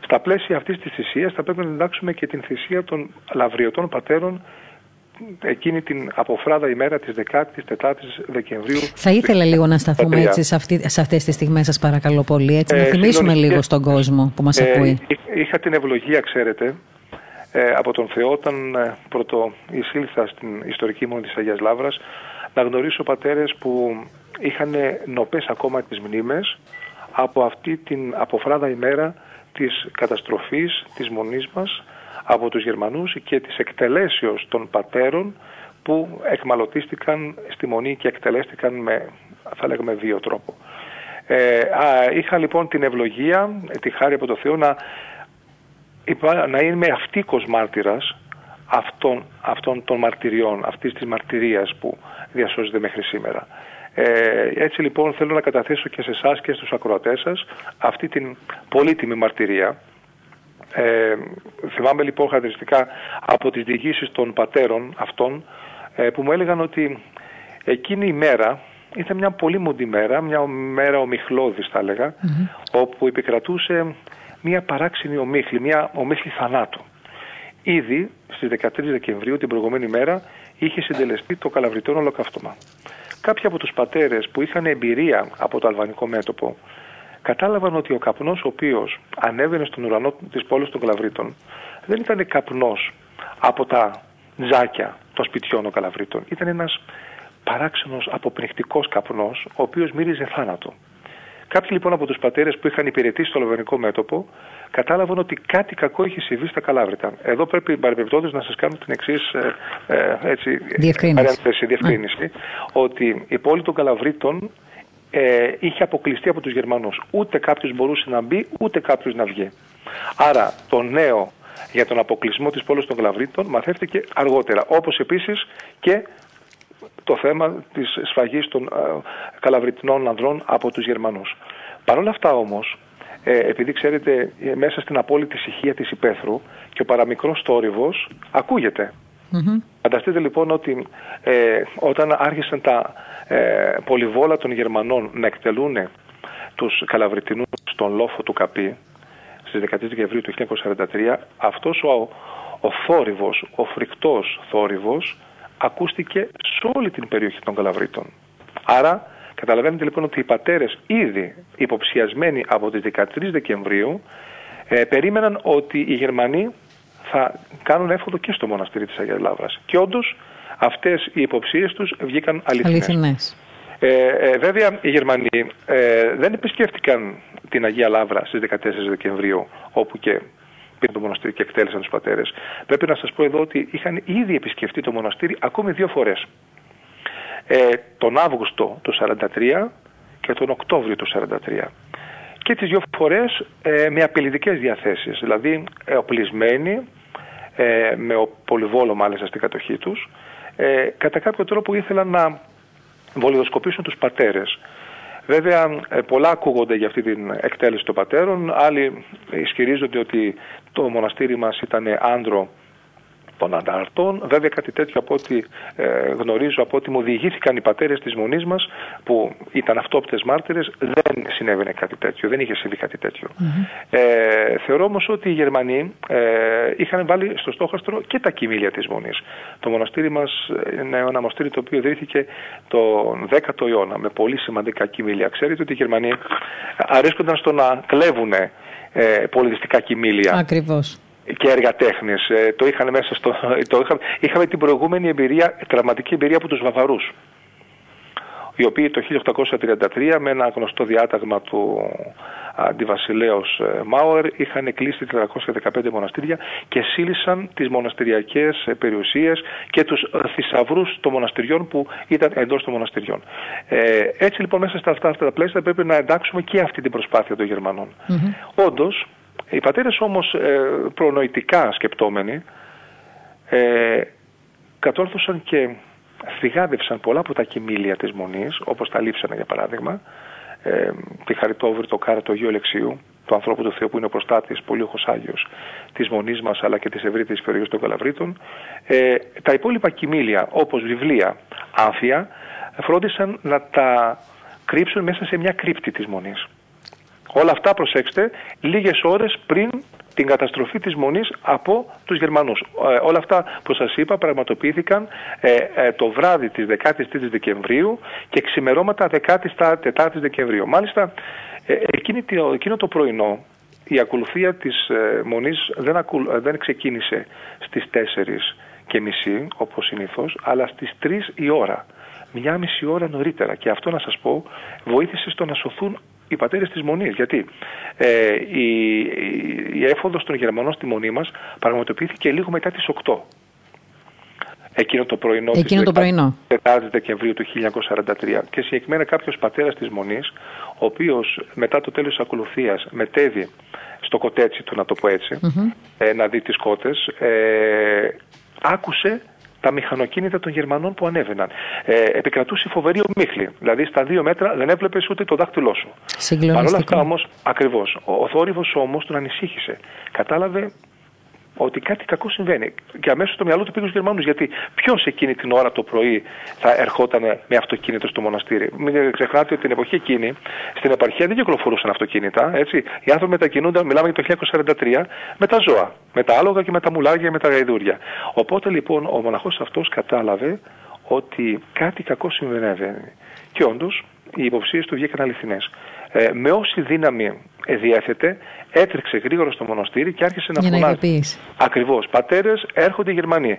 στα πλαίσια αυτής της θυσίας, θα πρέπει να διδάξουμε και την θυσία των λαβριωτών πατέρων εκείνη την αποφράδα ημέρα της 14ης Δεκεμβρίου. Θα ήθελα λίγο να σταθούμε έτσι σε, αυτή, σε αυτές τις στιγμές σας παρακαλώ πολύ, έτσι, ε, να θυμίσουμε λίγο στον κόσμο που μας ε, ακούει. Είχα την ευλογία, ξέρετε, ε, από τον Θεό όταν ε, πρώτο εισήλθα στην ιστορική μόνη της Αγίας Λάβρας να γνωρίσω πατέρες που είχαν νοπές ακόμα τις μνήμες από αυτή την αποφράδα ημέρα της καταστροφής της μονής μας από τους Γερμανούς και της εκτελέσεως των πατέρων που εκμαλωτίστηκαν στη Μονή και εκτελέστηκαν με, θα λέγαμε, βίο τρόπο. Ε, είχα λοιπόν την ευλογία, τη χάρη από το Θεό, να, να είμαι αυτίκος μάρτυρας αυτών, αυτών των μαρτυριών, αυτής της μαρτυρίας που διασώζεται μέχρι σήμερα. Ε, έτσι λοιπόν θέλω να καταθέσω και σε εσάς και στους ακροατές σας αυτή την πολύτιμη μαρτυρία ε, θυμάμαι λοιπόν χαρακτηριστικά από τις διηγήσεις των πατέρων αυτών ε, που μου έλεγαν ότι εκείνη η μέρα ήταν μια πολύ μοντή μέρα, μια μέρα ομιχλώδης θα έλεγα, όπου επικρατούσε μια παράξενη ομίχλη, μια ομίχλη θανάτου. Ήδη στις 13 Δεκεμβρίου την προηγούμενη μέρα είχε συντελεστεί το καλαβριτό ολοκαύτωμα. Κάποιοι από τους πατέρες που είχαν εμπειρία από το αλβανικό μέτωπο κατάλαβαν ότι ο καπνός ο οποίος ανέβαινε στον ουρανό της πόλης των Κλαβρίτων δεν ήταν καπνός από τα τζάκια των σπιτιών των Καλαβρίτων. Ήταν ένας παράξενος αποπνιχτικός καπνός, ο οποίος μύριζε θάνατο. Κάποιοι λοιπόν από τους πατέρες που είχαν υπηρετήσει στο λοβενικό μέτωπο κατάλαβαν ότι κάτι κακό είχε συμβεί στα Καλάβρητα. Εδώ πρέπει παρεμπιπτόντως να σας κάνω την εξής ε, ε, διευκρίνηση, διευκρίνηση ότι η πόλη των Καλαβρίτων ε, είχε αποκλειστεί από τους Γερμανούς. Ούτε κάποιος μπορούσε να μπει, ούτε κάποιος να βγει. Άρα το νέο για τον αποκλεισμό της πόλης των Καλαβρίτων μαθεύτηκε αργότερα. Όπως επίσης και το θέμα της σφαγής των ε, καλαβριτινών ανδρών από τους Γερμανούς. Παρ' όλα αυτά όμως, ε, επειδή ξέρετε ε, μέσα στην απόλυτη ησυχία της υπαίθρου και ο παραμικρός θόρυβος ακούγεται. Mm-hmm. Φανταστείτε λοιπόν ότι ε, όταν άρχισαν τα ε, πολυβόλα των Γερμανών να εκτελούν τους Καλαβριτινούς στον λόφο του Καπί στις 13 Δεκεμβρίου του 1943 αυτός ο, ο θόρυβος, ο φρικτός θόρυβος ακούστηκε σε όλη την περιοχή των Καλαβρίτων. Άρα καταλαβαίνετε λοιπόν ότι οι πατέρες ήδη υποψιασμένοι από τις 13 Δεκεμβρίου ε, περίμεναν ότι οι Γερμανοί θα κάνουν έφοδο και στο μοναστήρι της Αγίας Λάβρας. Και όντως αυτές οι υποψίες τους βγήκαν αληθινές. Ε, ε, βέβαια οι Γερμανοί ε, δεν επισκέφτηκαν την Αγία Λάβρα στις 14 Δεκεμβρίου όπου και πήρε το μοναστήρι και εκτέλεσαν τους πατέρες. Πρέπει να σας πω εδώ ότι είχαν ήδη επισκεφτεί το μοναστήρι ακόμη δύο φορές. Ε, τον Αύγουστο του 1943 και τον Οκτώβριο του 1943. Και τις δύο φορές ε, με απειλητικές διαθέσεις, δηλαδή ε, οπλισμένοι, ε, με ο πολυβόλο μάλιστα στην κατοχή τους, ε, κατά κάποιο τρόπο ήθελαν να βολιδοσκοπήσουν τους πατέρες. Βέβαια, ε, πολλά ακούγονται για αυτή την εκτέλεση των πατέρων. Άλλοι ισχυρίζονται ότι το μοναστήρι μας ήταν άνδρο των ανταρτών. Βέβαια κάτι τέτοιο από ό,τι ε, γνωρίζω, από ό,τι μου διηγήθηκαν οι πατέρες της μονής μας που ήταν αυτόπτες μάρτυρες, δεν συνέβαινε κάτι τέτοιο, δεν είχε συμβεί κάτι Ε, θεωρώ όμως ότι οι Γερμανοί ε, είχαν βάλει στο στόχαστρο και τα κοιμήλια της μονής. Το μοναστήρι μας είναι ένα μοναστήρι το οποίο ιδρύθηκε τον 10ο αιώνα με πολύ σημαντικά κοιμήλια. Ξέρετε ότι οι Γερμανοί αρέσκονταν στο να κλέβουν ε, πολιτιστικά κοιμήλια. Ακριβώς και έργα τέχνης. Ε, το είχαν μέσα στο... Το είχα, είχαμε την προηγούμενη εμπειρία, τραυματική εμπειρία από τους Βαβαρούς οι οποίοι το 1833 με ένα γνωστό διάταγμα του αντιβασιλέως ε, Μάουερ είχαν κλείσει 415 μοναστήρια και σύλλησαν τις μοναστηριακές ε, περιουσίες και τους θησαυρούς των μοναστηριών που ήταν εντός των μοναστηριών. Ε, έτσι λοιπόν μέσα στα αυτά, αυτά τα πλαίσια πρέπει να εντάξουμε και αυτή την προσπάθεια των Γερμανών. Mm-hmm. Όντως, οι πατέρες όμως ε, προνοητικά σκεπτόμενοι ε, κατόρθωσαν και θυγάδευσαν πολλά από τα κοιμήλια της Μονής, όπως τα λείψανε για παράδειγμα, ε, τη Χαριτόβρη, το Κάρα, το Αγίου Αλεξίου, του ανθρώπου του Θεού που είναι ο προστάτης, πολύοχος Άγιος της Μονής μας αλλά και της ευρύτερης περιοχής των Καλαβρίτων. Ε, τα υπόλοιπα κοιμήλια όπως βιβλία, άμφια, φρόντισαν να τα κρύψουν μέσα σε μια κρύπτη της Μονής. Όλα αυτά, προσέξτε, λίγες ώρες πριν την καταστροφή της Μονής από τους Γερμανούς. Ε, όλα αυτά που σας είπα πραγματοποιήθηκαν ε, ε, το βράδυ της 13ης Δεκεμβρίου και ξημερώματα 14ης Δεκεμβρίου. Μάλιστα, εκείνη, εκείνο το πρωινό η ακολουθία της Μονής δεν, ακου, δεν ξεκίνησε στις 4 και μισή όπως συνήθως, αλλά στις 3 η ώρα. Μια μισή ώρα νωρίτερα. Και αυτό να σας πω βοήθησε στο να σωθούν οι πατέρες της Μονής. Γιατί ε, η, η, έφοδος των Γερμανών στη Μονή μας πραγματοποιήθηκε λίγο μετά τις 8. Εκείνο το πρωινό Εκείνο το πρωινό. 4 Δεκεμβρίου του 1943 και συγκεκριμένα κάποιος πατέρας της Μονής ο οποίος μετά το τέλος της ακολουθίας μετέβη στο κοτέτσι του να το πω ετσι ε, να δει τις κότες ε, άκουσε τα μηχανοκίνητα των Γερμανών που ανέβαιναν. Ε, επικρατούσε φοβερή ομίχλη. Δηλαδή στα δύο μέτρα δεν έβλεπες ούτε το δάχτυλό σου. Παρ' όλα αυτά όμως, ακριβώς, ο, ο θόρυβος όμως τον ανησύχησε. Κατάλαβε ότι κάτι κακό συμβαίνει. Και αμέσως στο μυαλό του πήγε στους Γερμανούς. Γιατί ποιος εκείνη την ώρα το πρωί θα ερχόταν με αυτοκίνητο στο μοναστήρι. Μην ξεχνάτε ότι την εποχή εκείνη στην επαρχία δεν κυκλοφορούσαν αυτοκίνητα. Έτσι. Οι άνθρωποι μετακινούνταν, μιλάμε για το 1943, με τα ζώα. Με τα άλογα και με τα μουλάρια και με τα γαϊδούρια. Οπότε λοιπόν ο μοναχός αυτός κατάλαβε ότι κάτι κακό συμβαίνει. Και όντως οι υποψίες του βγήκαν αληθινές. Ε, με όση δύναμη διέθετε, έτρεξε γρήγορα στο μοναστήρι και άρχισε να φωνάζει. Ακριβώς. Πατέρες, έρχονται οι Γερμανοί.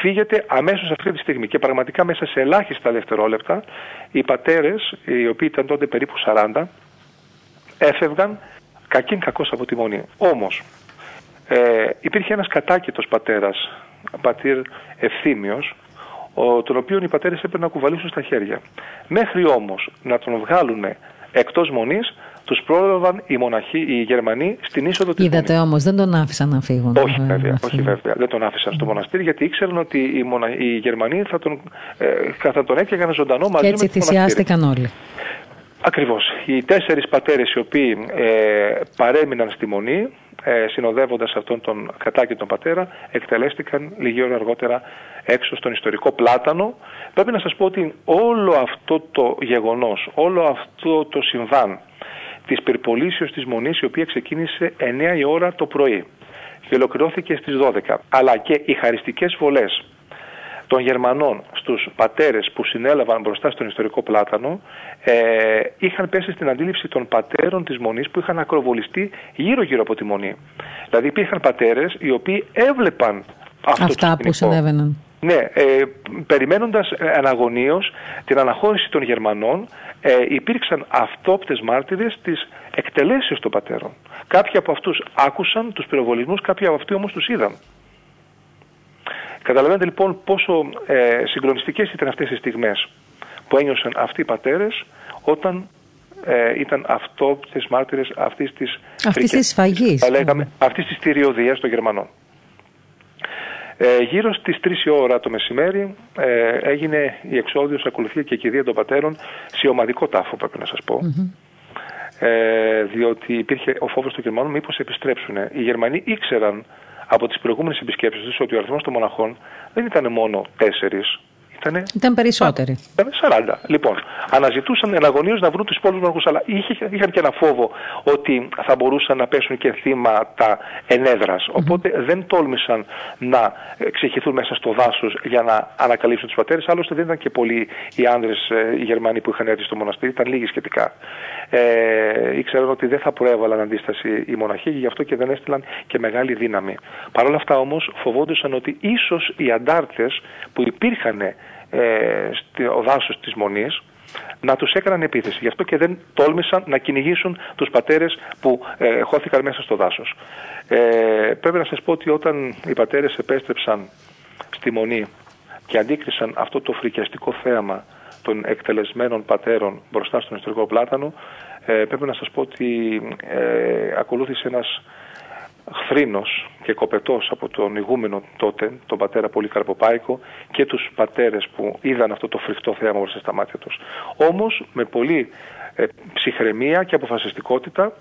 Φύγετε αμέσως αυτή τη στιγμή. Και πραγματικά μέσα σε ελάχιστα δευτερόλεπτα οι πατέρες, οι οποίοι ήταν τότε περίπου 40, έφευγαν κακήν κακός από τη μονή. Όμως, ε, υπήρχε ένας κατάκητος πατέρας, πατήρ Ευθύμιος, ο, τον οποίο οι πατέρες έπρεπε να κουβαλήσουν στα χέρια. Μέχρι όμως να τον βγάλουν εκτός μονής, τους πρόλαβαν οι μοναχοί, οι Γερμανοί στην είσοδο της Είδατε μονής. όμως, δεν τον άφησαν να φύγουν. Όχι βέβαια, όχι βέβαια. Δεν τον άφησαν στο μοναστήρι γιατί ήξεραν ότι οι, μονα... οι Γερμανοί θα τον, ε, θα τον έκαιγαν ζωντανό μαζί και έτσι με το θυσιάστηκαν όλοι. Ακριβώς. Οι τέσσερις πατέρες οι οποίοι ε, παρέμειναν στη Μονή, ε, συνοδεύοντας αυτόν τον κατάκητον πατέρα, εκτελέστηκαν λίγη ώρα αργότερα έξω στον ιστορικό Πλάτανο. Πρέπει να σας πω ότι όλο αυτό το γεγονός, όλο αυτό το συμβάν της πυρπολίσεως της Μονής, η οποία ξεκίνησε 9 η ώρα το πρωί και ολοκληρώθηκε στις 12, αλλά και οι χαριστικές βολές των Γερμανών στους πατέρες που συνέλαβαν μπροστά στον ιστορικό πλάτανο ε, είχαν πέσει στην αντίληψη των πατέρων της Μονής που είχαν ακροβολιστεί γύρω γύρω από τη Μονή. Δηλαδή υπήρχαν πατέρες οι οποίοι έβλεπαν αυτό Αυτά που συνέβαιναν. Ναι, ε, περιμένοντας αναγωνίως την αναχώρηση των Γερμανών ε, υπήρξαν αυτόπτες μάρτυρες της εκτελέσεως των πατέρων. Κάποιοι από αυτούς άκουσαν τους πυροβολισμούς, κάποιοι από αυτοί όμως τους είδαν. Καταλαβαίνετε λοιπόν πόσο ε, συγκλονιστικές ήταν αυτές οι στιγμές που ένιωσαν αυτοί οι πατέρες όταν ε, ήταν αυτόπτες μάρτυρες αυτής της, αυτής της σφαγής, θα λέγαμε, αυτής της θηριωδίας των Γερμανών. Ε, γύρω στις 3 η ώρα το μεσημέρι ε, έγινε η εξόδιος, ακολουθία και η κηδεία των πατέρων σε ομαδικό τάφο πρέπει να σας πω. Ε, διότι υπήρχε ο φόβος των Γερμανών μήπως επιστρέψουν. Οι Γερμανοί ήξεραν από τις προηγούμενες επισκέψεις τους ότι ο αριθμός των μοναχών δεν ήταν μόνο τέσσερις, Ήτανε... Ήταν περισσότεροι. Ήταν 40. Λοιπόν, αναζητούσαν εναγωνίως να βρουν τους υπόλοιπους μοναχούς, αλλά είχαν και ένα φόβο ότι θα μπορούσαν να πέσουν και θύματα ενέδρας. Οπότε δεν τόλμησαν να ξεχυθούν μέσα στο δάσος για να ανακαλύψουν τους πατέρες. Άλλωστε δεν ήταν και πολλοί οι άνδρες οι Γερμανοί που είχαν έρθει στο μοναστήρι, ήταν λίγοι σχετικά. Ε, ήξεραν ότι δεν θα προέβαλαν αντίσταση οι μοναχοί και γι' αυτό και δεν έστειλαν και μεγάλη δύναμη. Παρ' όλα αυτά όμως φοβόντουσαν ότι ίσως οι αντάρτες που υπήρχαν ε, στο δάσος της Μονής να τους έκαναν επίθεση. Γι' αυτό και δεν τόλμησαν να κυνηγήσουν τους πατέρες που ε, χώθηκαν μέσα στο δάσος. Ε, πρέπει να σας πω ότι όταν οι πατέρες επέστρεψαν στη Μονή και αντίκρισαν αυτό το φρικιαστικό θέαμα των εκτελεσμένων πατέρων μπροστά στον ιστορικό πλάτανο, ε, πρέπει να σας πω ότι ε, ακολούθησε ένας χθρίνος και κοπετός από τον ηγούμενο τότε, τον πατέρα Πολύκαρπο Πάικο και τους πατέρες που είδαν αυτό το φρικτό θέαμα μπροστά στα μάτια τους. Όμως με πολύ ε, ψυχραιμία και αποφασιστικότητα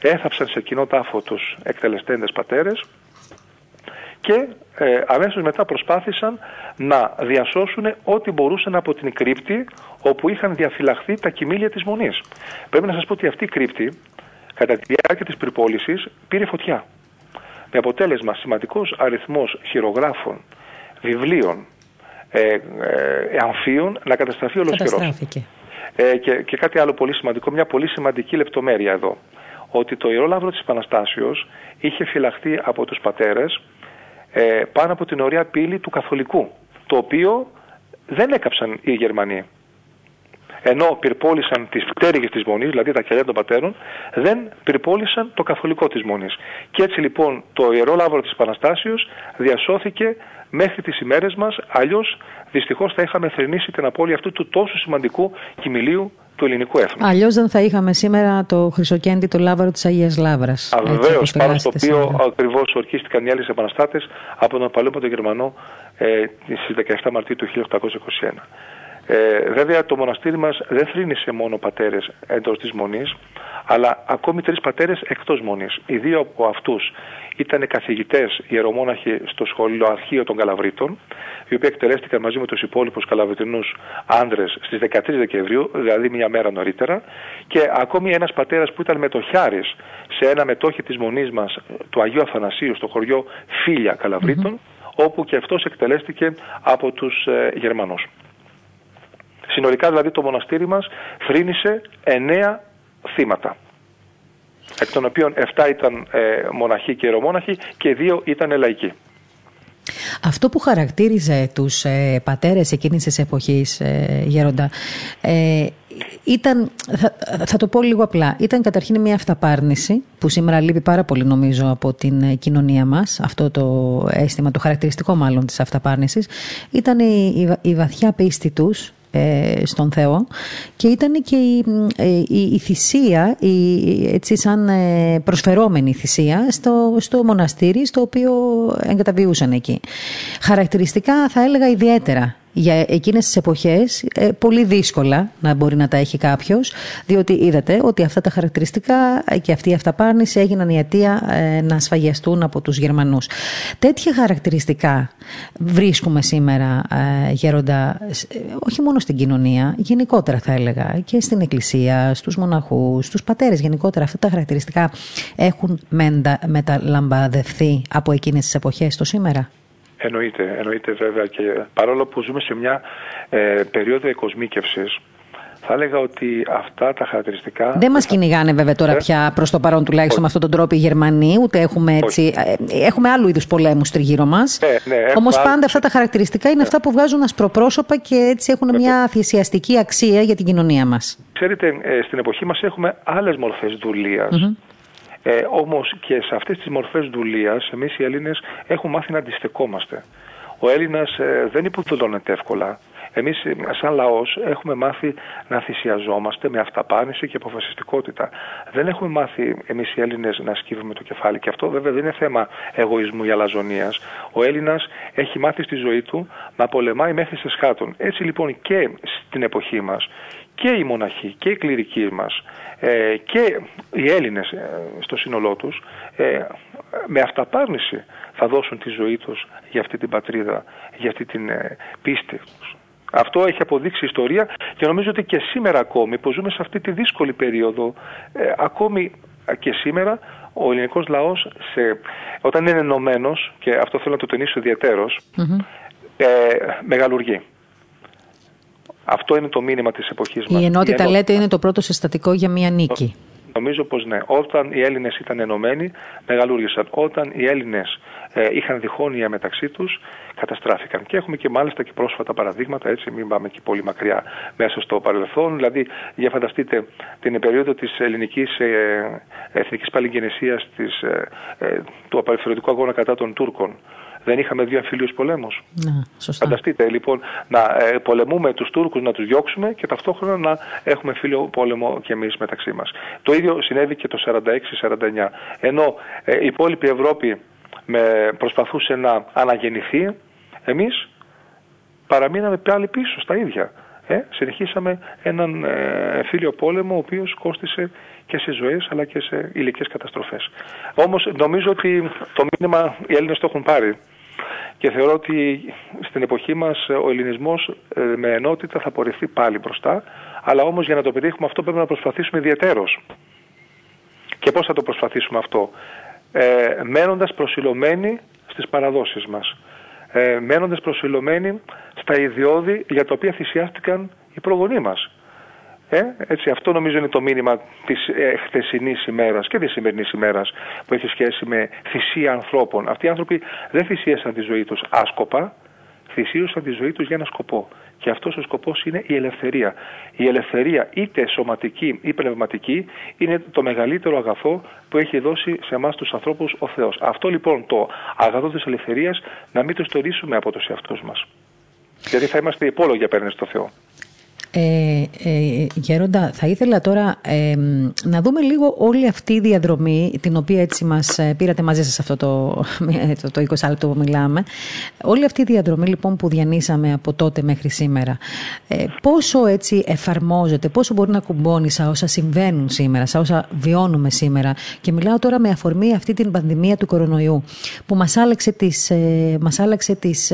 έθαψαν σε κοινό τάφο τους εκτελεστέντες πατέρες και ε, αμέσως μετά προσπάθησαν να διασώσουν ό,τι μπορούσαν από την κρύπτη όπου είχαν διαφυλαχθεί τα κοιμήλια της Μονής. Πρέπει να σας πω ότι αυτή η κρύπτη κατά τη διάρκεια της περιπόλησης πήρε φωτιά. Με αποτέλεσμα σημαντικός αριθμός χειρογράφων, βιβλίων, ε, ε, αμφίων να καταστραφεί ολοσχερός. Ε, και, και κάτι άλλο πολύ σημαντικό, μια πολύ σημαντική λεπτομέρεια εδώ. Ότι το Ιερό Λαύρο της Επαναστάσεως είχε φυλαχθεί από τους πατέρες ε, πάνω από την ωραία πύλη του Καθολικού, το οποίο δεν έκαψαν οι Γερμανοί. Ενώ πυρπόλησαν τις πτέρυγες της Μονής, δηλαδή τα κελιά των πατέρων, δεν πυρπόλησαν το καθολικό της Μονής. Και έτσι λοιπόν το Ιερό Λάβρο της Επαναστάσεως διασώθηκε μέχρι τις ημέρες μας, αλλιώς δυστυχώς θα είχαμε θρυνήσει την απώλεια αυτού του τόσο σημαντικού κοιμηλίου του ελληνικού έθνους. Αλλιώς δεν θα είχαμε σήμερα το χρυσοκέντητο λάβαρο της Αγίας Λάβρας. Βεβαίως, πάνω στο οποίο ακριβώς ορκίστηκαν οι Έλληνες επαναστάτες από τον παλαιότερο Γερμανό ε, στις 17 Μαρτίου του 1821. Ε, βέβαια το μοναστήρι μας δεν θρύνησε μόνο πατέρες εντός της Μονής, αλλά ακόμη τρεις πατέρες εκτός Μονής. Οι δύο από αυτούς ήταν καθηγητές ιερομόναχοι στο σχολείο αρχείο των Καλαβρίτων, οι οποίοι εκτελέστηκαν μαζί με τους υπόλοιπους καλαβριτινούς άνδρες στις 13 Δεκεμβρίου, δηλαδή μια μέρα νωρίτερα, και ακόμη ένας πατέρας που ήταν μετοχιάρης σε ένα μετόχι της Μονής μας, του Αγίου Αθανασίου, στο χωριό Φίλια Καλαβρίτων, όπου και αυτός εκτελέστηκε από τους ε, Γερμανούς. Συνολικά δηλαδή το μοναστήρι μας θρύνησε εννέα θύματα εκ των οποίων 7 ήταν ε, μοναχοί και ιερομόναχοι και 2 ήταν λαϊκοί. Αυτό που χαρακτήριζε τους ε, πατέρες εκείνης της εποχής, ε, Γέροντα, ε, ήταν, θα, θα, το πω λίγο απλά, ήταν καταρχήν μια αυταπάρνηση που σήμερα λείπει πάρα πολύ νομίζω από την ε, κοινωνία μας, αυτό το αίσθημα, το χαρακτηριστικό μάλλον της αυταπάρνησης, ήταν η, η, η βαθιά πίστη τους ε, στον Θεό και ήταν και η, ε, η, η θυσία, η, έτσι σαν ε, προσφερόμενη θυσία στο, στο μοναστήρι στο οποίο εγκαταβιούσαν εκεί. Χαρακτηριστικά θα έλεγα ιδιαίτερα για εκείνες τις εποχές ε, πολύ δύσκολα να μπορεί να τα έχει κάποιος διότι είδατε ότι αυτά τα χαρακτηριστικά και αυτή η αυταπάρνηση έγιναν η αιτία ε, να σφαγιαστούν από τους Γερμανούς. Τέτοια χαρακτηριστικά βρίσκουμε σήμερα ε, γέροντα όχι μόνο στην κοινωνία γενικότερα θα έλεγα και στην εκκλησία, στους μοναχούς, στους πατέρες γενικότερα αυτά τα χαρακτηριστικά έχουν μεταλαμπαδευθεί από εκείνες τις εποχές το σήμερα; Εννοείται, εννοείται βέβαια και παρόλο που ζούμε σε μια ε, περίοδο εκοσμίκευσης θα έλεγα ότι αυτά τα χαρακτηριστικά. Δεν μας κυνηγάνε βέβαια τώρα ε; πια προς το παρόν τουλάχιστον με αυτόν τον τρόπο οι Γερμανοί, ούτε έχουμε έτσι. Ε, έχουμε άλλου είδους πολέμους τριγύρω μας. Ναι, ναι, Όμως πάντα αυτά τα χαρακτηριστικά είναι αυτά που βγάζουν ασπροπρόσωπα και έτσι έχουν μια θυσιαστική αξία για την κοινωνία μας. Ξέρετε, ε, στην εποχή μας έχουμε άλλες μορφές δουλείας. Ε, Όμως και σε αυτές τις μορφές δουλείας, εμείς οι Έλληνες έχουμε μάθει να αντιστεκόμαστε. Ο Έλληνας ε, δεν υποδουλώνεται εύκολα. Εμείς, ε, σαν λαός, έχουμε μάθει να θυσιαζόμαστε με αυταπάνηση και αποφασιστικότητα. Δεν έχουμε μάθει εμείς οι Έλληνες να σκύβουμε το κεφάλι. Και αυτό βέβαια δεν είναι θέμα εγωισμού ή αλαζονίας. Ο Έλληνας έχει μάθει στη ζωή του να πολεμάει μέχρι σε σχάτων. Έτσι λοιπόν και στην εποχή μας και οι μοναχοί και οι κληρικοί μας ε, και οι Έλληνες ε, στο σύνολό τους ε, με αυταπάρνηση θα δώσουν τη ζωή τους για αυτή την πατρίδα, για αυτή την πίστη τους. Αυτό έχει αποδείξει η ιστορία και νομίζω ότι και σήμερα ακόμη που ζούμε σε αυτή τη δύσκολη περίοδο ακόμη και σήμερα ο ελληνικός λαός σε, όταν είναι ενωμένος και αυτό θέλω να το τονίσω μεγαλουργεί. Αυτό είναι το μήνυμα της εποχής μας. Η ενότητα, λέτε, είναι το πρώτο συστατικό για μια νίκη. Νομίζω πως ναι. Όταν οι Έλληνες ήταν ενωμένοι, μεγαλούργησαν. Όταν οι Έλληνες ε, είχαν διχόνοια μεταξύ τους, καταστράφηκαν. Και έχουμε και μάλιστα και πρόσφατα παραδείγματα, έτσι, μην πάμε και πολύ μακριά μέσα στο παρελθόν. Δηλαδή, για φανταστείτε την περίοδο της ελληνικής ε, εθνικής παλιγενεσίας ε, ε, του απελευθερωτικού αγώνα κατά των Τούρκων δεν είχαμε δύο αμφιλίους πολέμους. Ναι, σωστά. Φανταστείτε λοιπόν να ε, πολεμούμε τους Τούρκους, να τους διώξουμε και ταυτόχρονα να έχουμε φίλιο πόλεμο κι εμείς μεταξύ μας. Το ίδιο συνέβη και το 46-49. Ενώ ε, η υπόλοιπη Ευρώπη με, προσπαθούσε να αναγεννηθεί, εμείς παραμείναμε πάλι πίσω στα ίδια. Ε, συνεχίσαμε έναν ε, φίλιο πόλεμο ο οποίος κόστησε και σε ζωές αλλά και σε υλικές καταστροφές. Όμως νομίζω ότι το μήνυμα οι Έλληνες το έχουν πάρει και θεωρώ ότι στην εποχή μας ο ελληνισμός ε, με ενότητα θα πορευτεί πάλι μπροστά, αλλά όμως για να το πετύχουμε αυτό πρέπει να προσπαθήσουμε ιδιαίτερος. Και πώς θα το προσπαθήσουμε αυτό; Ε, μένοντας προσιλωμένοι στις παραδόσεις μας. Ε, μένοντας προσιλωμένοι στα ιδιώδη για τα οποία θυσιάστηκαν οι προγονείς μας. Ε, έτσι, αυτό νομίζω είναι το μήνυμα της ε, χθεσινής ημέρας και της σημερινής ημέρας που έχει σχέση με θυσία ανθρώπων. Αυτοί οι άνθρωποι δεν θυσίασαν τη ζωή τους άσκοπα, θυσίωσαν τη ζωή τους για ένα σκοπό. Και αυτός ο σκοπός είναι η ελευθερία. Η ελευθερία είτε σωματική ή πνευματική είναι το μεγαλύτερο αγαθό που έχει δώσει σε εμάς τους ανθρώπους ο Θεός. Αυτό λοιπόν το αγαθό της ελευθερίας να μην το στορίσουμε από τους εαυτούς μας. Γιατί θα είμαστε υπόλογοι απέναντι στο Θεό. Ε, ε, Γέροντα, θα ήθελα τώρα ε, να δούμε λίγο όλη αυτή η διαδρομή την οποία έτσι μας ε, πήρατε μαζί σας αυτό το, το, το 20 λεπτό που μιλάμε. Όλη αυτή η διαδρομή λοιπόν που διανύσαμε από τότε μέχρι σήμερα ε, πόσο έτσι εφαρμόζεται, πόσο μπορεί να κουμπώνει σαν όσα συμβαίνουν σήμερα, σαν όσα βιώνουμε σήμερα και μιλάω τώρα με αφορμή αυτή την πανδημία του κορονοϊού που μας άλλαξε, τις, μας άλλαξε τις,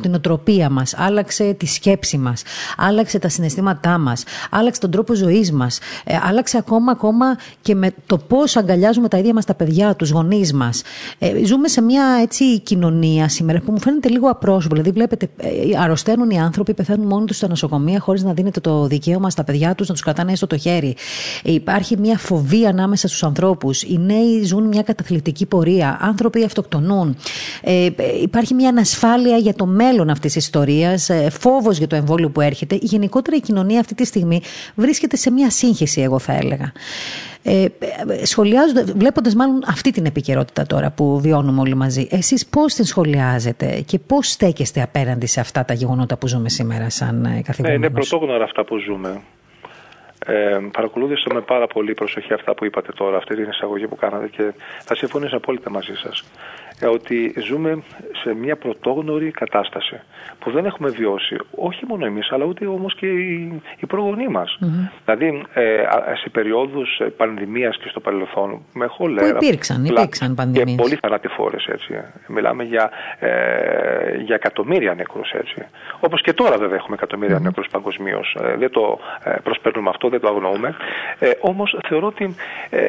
την οτροπία μας, άλλαξε τη σκέψη μας, άλλαξε τα συναισθήματα συναισθήματά μας, άλλαξε τον τρόπο ζωής μας, ε, άλλαξε ακόμα, ακόμα και με το πώς αγκαλιάζουμε τα ίδια μας τα παιδιά, τους γονείς μας. Ε, ζούμε σε μια έτσι κοινωνία σήμερα που μου φαίνεται λίγο απρόσωπο. Δηλαδή, βλέπετε, ε, αρρωσταίνουν οι άνθρωποι, πεθαίνουν μόνοι τους στα νοσοκομεία χωρίς να δίνεται το δικαίωμα στα παιδιά τους να τους κρατάνε έστω το χέρι. Ε, υπάρχει μια φοβία ανάμεσα στους ανθρώπους. Οι νέοι ζουν μια καταθλιπτική πορεία. Άνθρωποι αυτοκτονούν. Ε, υπάρχει μια ανασφάλεια για το μέλλον αυτής της ιστορίας, ε, φόβος για το εμβόλιο που έρχεται. Γενικότερα η κοινωνία αυτή τη στιγμή βρίσκεται σε μια σύγχυση, εγώ θα έλεγα. Ε, σχολιάζοντα, βλέποντας μάλλον αυτή την επικαιρότητα τώρα που βιώνουμε όλοι μαζί, εσείς πώς την σχολιάζετε και πώς στέκεστε απέναντι σε αυτά τα γεγονότα που ζούμε σήμερα σαν ε, καθηγητές. Ναι, είναι πρωτόγνωρα αυτά που ζούμε. Ε, παρακολούθησα με πάρα πολύ προσοχή αυτά που είπατε τώρα, αυτή την εισαγωγή που κάνατε και θα συμφωνήσω απόλυτα μαζί σας. Ε, ότι ζούμε σε μια πρωτόγνωρη κατάσταση που δεν έχουμε βιώσει όχι μόνο εμείς αλλά ούτε όμως και οι, οι προγονείς μας. Δηλαδή ε, σε περιόδους πανδημίας και στο παρελθόν με χολέρα. Που υπήρξαν, υπήρξαν πανδημίες. Και πολύ θανατηφόρες έτσι. Μιλάμε για, ε, για εκατομμύρια νεκρούς έτσι. Όπως και τώρα βέβαια έχουμε εκατομμύρια mm-hmm. νεκρούς παγκοσμίως. Ε, δεν το ε, προσπέρνουμε αυτό, δεν το αγνοούμε. Ε, όμως θεωρώ ότι ε,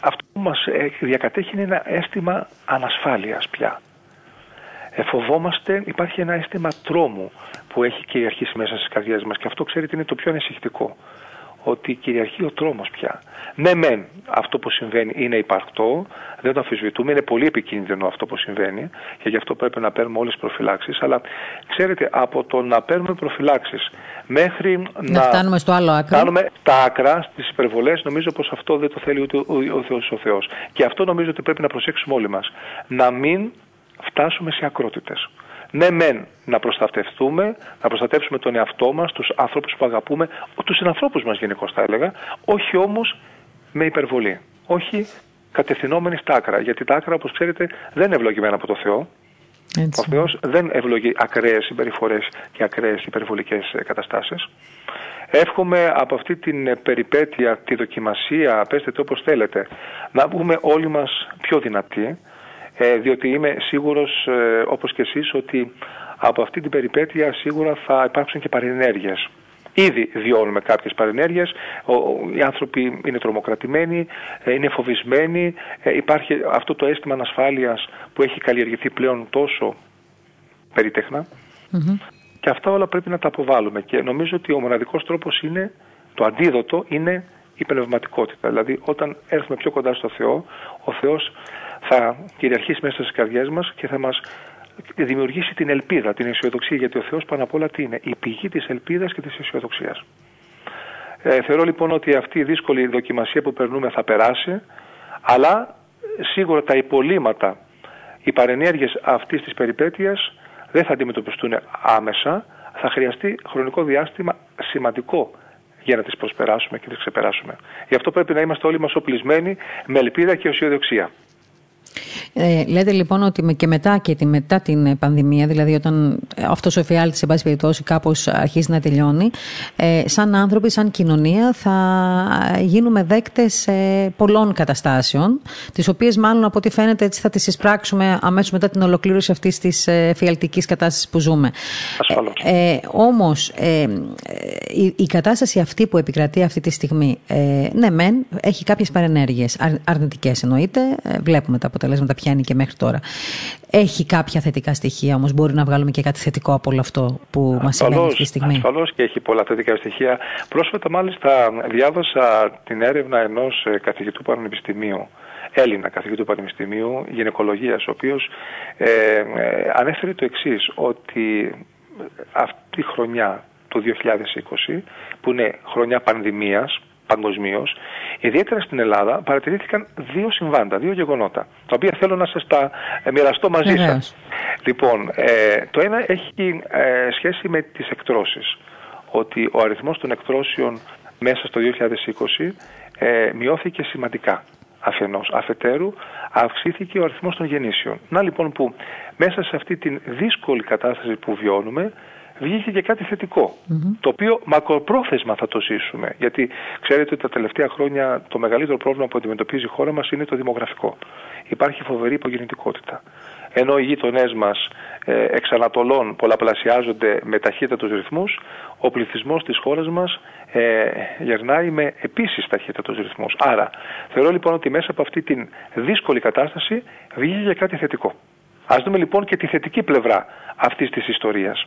αυτό που μας διακατέχει είναι ένα αίσθημα ανασφάλειας πια. Εφοβόμαστε, υπάρχει ένα αίσθημα τρόμου που έχει κυριαρχήσει μέσα στις καρδιές μας και αυτό ξέρετε είναι το πιο ανησυχητικό ότι κυριαρχεί ο τρόμος πια. Ναι μεν αυτό που συμβαίνει είναι υπαρκτό, δεν το αμφισβητούμε, είναι πολύ επικίνδυνο αυτό που συμβαίνει και γι' αυτό πρέπει να παίρνουμε όλες τις προφυλάξεις, αλλά ξέρετε από το να παίρνουμε προφυλάξεις μέχρι να, να φτάνουμε στο άλλο άκρο. Φτάνουμε τα άκρα, στις υπερβολές, νομίζω πως αυτό δεν το θέλει ούτε ο, ο, Θεός, ο Θεός. Και αυτό νομίζω ότι πρέπει να προσέξουμε όλοι μας. Να μην φτάσουμε σε ακρότητες ναι μεν να προστατευτούμε, να προστατεύσουμε τον εαυτό μας, τους ανθρώπους που αγαπούμε, τους συνανθρώπους μας γενικώς θα έλεγα, όχι όμως με υπερβολή. Όχι κατευθυνόμενοι στα άκρα. Γιατί τα άκρα, όπως ξέρετε, δεν είναι ευλογημένα από το Θεό. Έτσι. Ο Θεός δεν ευλογεί ακραίες συμπεριφορές και ακραίες υπερβολικές ε, καταστάσεις. Εύχομαι από αυτή την περιπέτεια, τη δοκιμασία, πέστε το όπως θέλετε, να βγούμε όλοι μας πιο δυνατοί, ε, διότι είμαι σίγουρος ε, όπως και εσείς ότι από αυτή την περιπέτεια σίγουρα θα υπάρξουν και παρενέργειες. Ήδη βιώνουμε κάποιες παρενέργειες, οι άνθρωποι είναι τρομοκρατημένοι, ε, είναι φοβισμένοι, υπάρχει αυτό το αίσθημα ανασφάλειας που έχει καλλιεργηθεί πλέον τόσο και αυτά όλα πρέπει να τα αποβάλουμε. Και νομίζω ότι ο μοναδικός τρόπος είναι, το αντίδοτο είναι η πνευματικότητα. Δηλαδή όταν έρθουμε πιο κοντά στο Θεό, ο Θεός θα κυριαρχήσει μέσα στις καρδιές μας και θα μας δημιουργήσει την ελπίδα, την αισιοδοξία, γιατί ο Θεός πάνω απ' όλα τι είναι, η πηγή της ελπίδας και της αισιοδοξίας. Ε, θεωρώ λοιπόν ότι αυτή η δύσκολη δοκιμασία που περνούμε θα περάσει, αλλά σίγουρα τα υπολείμματα, οι παρενέργειες αυτής της περιπέτειας δεν θα αντιμετωπιστούν άμεσα, θα χρειαστεί χρονικό διάστημα σημαντικό για να τις προσπεράσουμε και τις ξεπεράσουμε. Γι' αυτό πρέπει να είμαστε όλοι μας οπλισμένοι με ελπίδα και αισιοδοξία. Ε, λέτε λοιπόν ότι και μετά και τη, μετά την πανδημία, δηλαδή όταν αυτός ο εφιάλτης, σε πάση περιπτώσει, κάπως αρχίζει να τελειώνει, ε, σαν άνθρωποι, σαν κοινωνία, θα γίνουμε δέκτες ε, πολλών καταστάσεων, τις οποίες μάλλον από ό,τι φαίνεται έτσι θα τις εισπράξουμε αμέσως μετά την ολοκλήρωση αυτής της εφιαλτικής κατάστασης που ζούμε. Ασφαλώς. Ε, ε Όμως, ε, η, η, κατάσταση αυτή που επικρατεί αυτή τη στιγμή, ε, ναι, μεν, έχει κάποιες παρενέργειες. αρνητικές εννοείται. βλέπουμε τα αποτελέσματα πιάνει και μέχρι τώρα. Έχει κάποια θετικά στοιχεία όμως. Μπορεί να βγάλουμε και κάτι θετικό από όλο αυτό που μας συμβαίνει αυτή τη στιγμή; Ασφαλώς και έχει πολλά θετικά στοιχεία. Πρόσφατα, μάλιστα, διάβασα την έρευνα ενός ε, καθηγητού πανεπιστημίου. Έλληνα καθηγητού Πανεπιστημίου Γυναικολογίας, ο οποίος ε, ε, ανέφερε το εξής, ότι αυτή η χρονιά του 2020, που είναι χρονιά πανδημίας, παγκοσμίως, ιδιαίτερα στην Ελλάδα, παρατηρήθηκαν δύο συμβάντα, δύο γεγονότα, τα οποία θέλω να σας τα ε, μοιραστώ μαζί σας. Λοιπόν, ε, το ένα έχει ε, σχέση με τις εκτρώσεις. Ότι ο αριθμός των εκτρώσεων μέσα στο 2020 ε, μειώθηκε σημαντικά αφενός. Αφετέρου αυξήθηκε ο αριθμός των γεννήσεων. Να λοιπόν που μέσα σε αυτή την δύσκολη κατάσταση που βιώνουμε βγήκε και κάτι το οποίο μακροπρόθεσμα θα το ζήσουμε. Γιατί ξέρετε ότι τα τελευταία χρόνια το μεγαλύτερο πρόβλημα που αντιμετωπίζει η χώρα μας είναι το δημογραφικό. Υπάρχει φοβερή υπογεννητικότητα. ενώ οι γείτονές μας ε, εξ Ανατολών πολλαπλασιάζονται με ταχύτατους ρυθμούς, ο πληθυσμός της χώρας μας ε, γερνάει με επίσης ταχύτατους ρυθμούς. Άρα θεωρώ λοιπόν ότι μέσα από αυτή την δύσκολη κατάσταση βγήκε για κάτι θετικό. Ας δούμε λοιπόν και τη θετική πλευρά αυτής της ιστορίας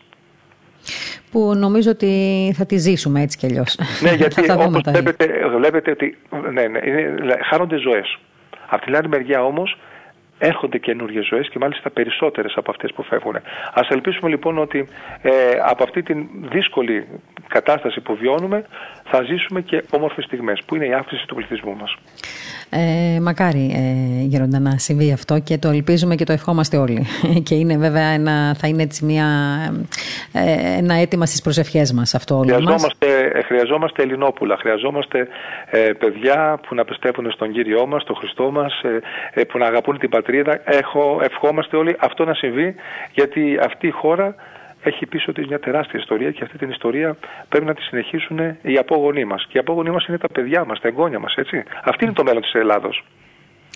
που νομίζω ότι θα τη ζήσουμε έτσι κι αλλιώς. Ναι, γιατί όπως βλέπετε, βλέπετε ότι ναι, ναι, χάνονται ζωές. Από την άλλη μεριά όμως έρχονται καινούργιες ζωές και μάλιστα περισσότερες από αυτές που φεύγουν. Α ελπίσουμε λοιπόν ότι ε, από αυτή την δύσκολη κατάσταση που βιώνουμε θα ζήσουμε και όμορφες στιγμές, που είναι η αύξηση του πληθυσμού μας. Ε, μακάρι, ε, Γερόντα, να συμβεί αυτό και το ελπίζουμε και το ευχόμαστε όλοι. και είναι βέβαια ένα, θα είναι έτσι μια, ε, ένα αίτημα στις προσευχές μας αυτό όλο χρειαζόμαστε, μας. χρειαζόμαστε Ελληνόπουλα, χρειαζόμαστε ε, παιδιά που να πιστεύουν στον Κύριό μας, τον Χριστό μας, ε, ε, που να αγαπούν την πατρίδα. Έχω, ευχόμαστε όλοι αυτό να συμβεί, γιατί αυτή η χώρα έχει πίσω της μια τεράστια ιστορία και αυτή την ιστορία πρέπει να τη συνεχίσουν οι απόγονοί μας. Και οι απόγονοί μας είναι τα παιδιά μας, τα εγγόνια μας, έτσι. Αυτή είναι το μέλλον της Ελλάδος.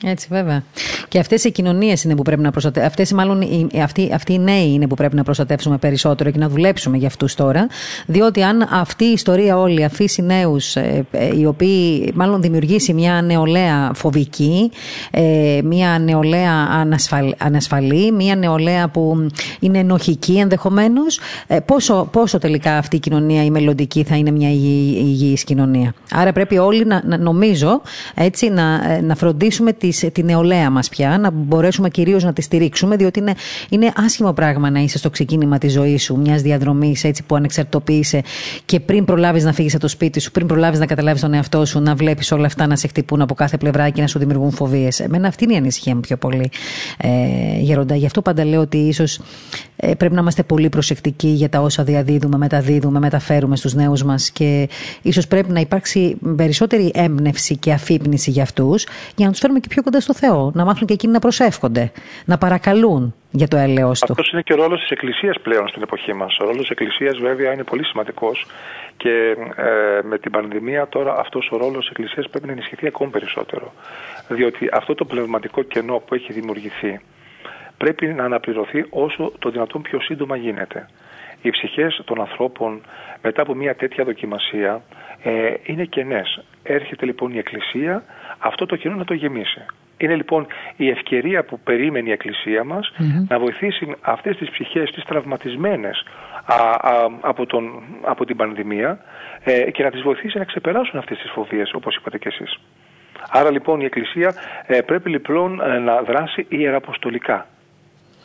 Έτσι, βέβαια. Και αυτές οι κοινωνίες είναι που πρέπει να προστατεύσουμε. Αυτές, μάλλον, οι, αυτοί, αυτοί οι νέοι είναι που πρέπει να προστατεύσουμε περισσότερο και να δουλέψουμε για αυτούς τώρα. Διότι αν αυτή η ιστορία όλη αφήσει νέους, ε, ε, οι οποίοι μάλλον δημιουργήσει μια νεολαία φοβική, ε, μια νεολαία ανασφαλ, ανασφαλή, μια νεολαία που είναι ενοχική ενδεχομένως, ε, πόσο, πόσο τελικά αυτή η κοινωνία, η μελλοντική, θα είναι μια υγιής κοινωνία. Άρα πρέπει όλοι να, να νομίζω έτσι, να, να φροντίσουμε τη της νεολαία μας πια, να μπορέσουμε κυρίως να τη στηρίξουμε, διότι είναι, είναι άσχημο πράγμα να είσαι στο ξεκίνημα της ζωής σου, μιας διαδρομής έτσι που ανεξαρτητοποίησε και πριν προλάβεις να φύγεις από το σπίτι σου, πριν προλάβεις να καταλάβεις τον εαυτό σου, να βλέπεις όλα αυτά να σε χτυπούν από κάθε πλευρά και να σου δημιουργούν φοβίες. Εμένα αυτή είναι η ανησυχία μου πιο πολύ, ε, Γεροντά. Γι' αυτό πάντα λέω ότι ίσως ε, πρέπει να είμαστε πολύ προσεκτικοί για τα όσα διαδίδουμε, μεταδίδουμε, μεταφέρουμε στους νέους μας και ίσως πρέπει να υπάρξει περισσότερη έμπνευση και αφύπνιση για αυτούς, για να τους φέρουμε και πιο κοντά στο Θεό, να μάθουν και εκείνοι να προσεύχονται, να παρακαλούν για το έλεος του. Αυτός είναι και ο ρόλος της Εκκλησίας πλέον στην εποχή μας. Ο ρόλος της Εκκλησίας βέβαια είναι πολύ σημαντικός και ε, με την πανδημία τώρα αυτός ο ρόλος της Εκκλησίας πρέπει να ενισχυθεί ακόμη περισσότερο. Διότι αυτό το πνευματικό κενό που έχει δημιουργηθεί πρέπει να αναπληρωθεί όσο το δυνατόν πιο σύντομα γίνεται. Οι ψυχές των ανθρώπων μετά από μια τέτοια δοκιμασία ε, είναι κενές. Έρχεται λοιπόν η Εκκλησία αυτό το κενό να το γεμίσει. Είναι λοιπόν η ευκαιρία που περίμενε η Εκκλησία μας να βοηθήσει αυτές τις ψυχές, τις τραυματισμένες από, τον, από την πανδημία ε, και να τις βοηθήσει να ξεπεράσουν αυτές τις φοβίες όπως είπατε και εσείς. Άρα λοιπόν η Εκκλησία ε, πρέπει λοιπόν ε, να δράσει ιεραποστολικά.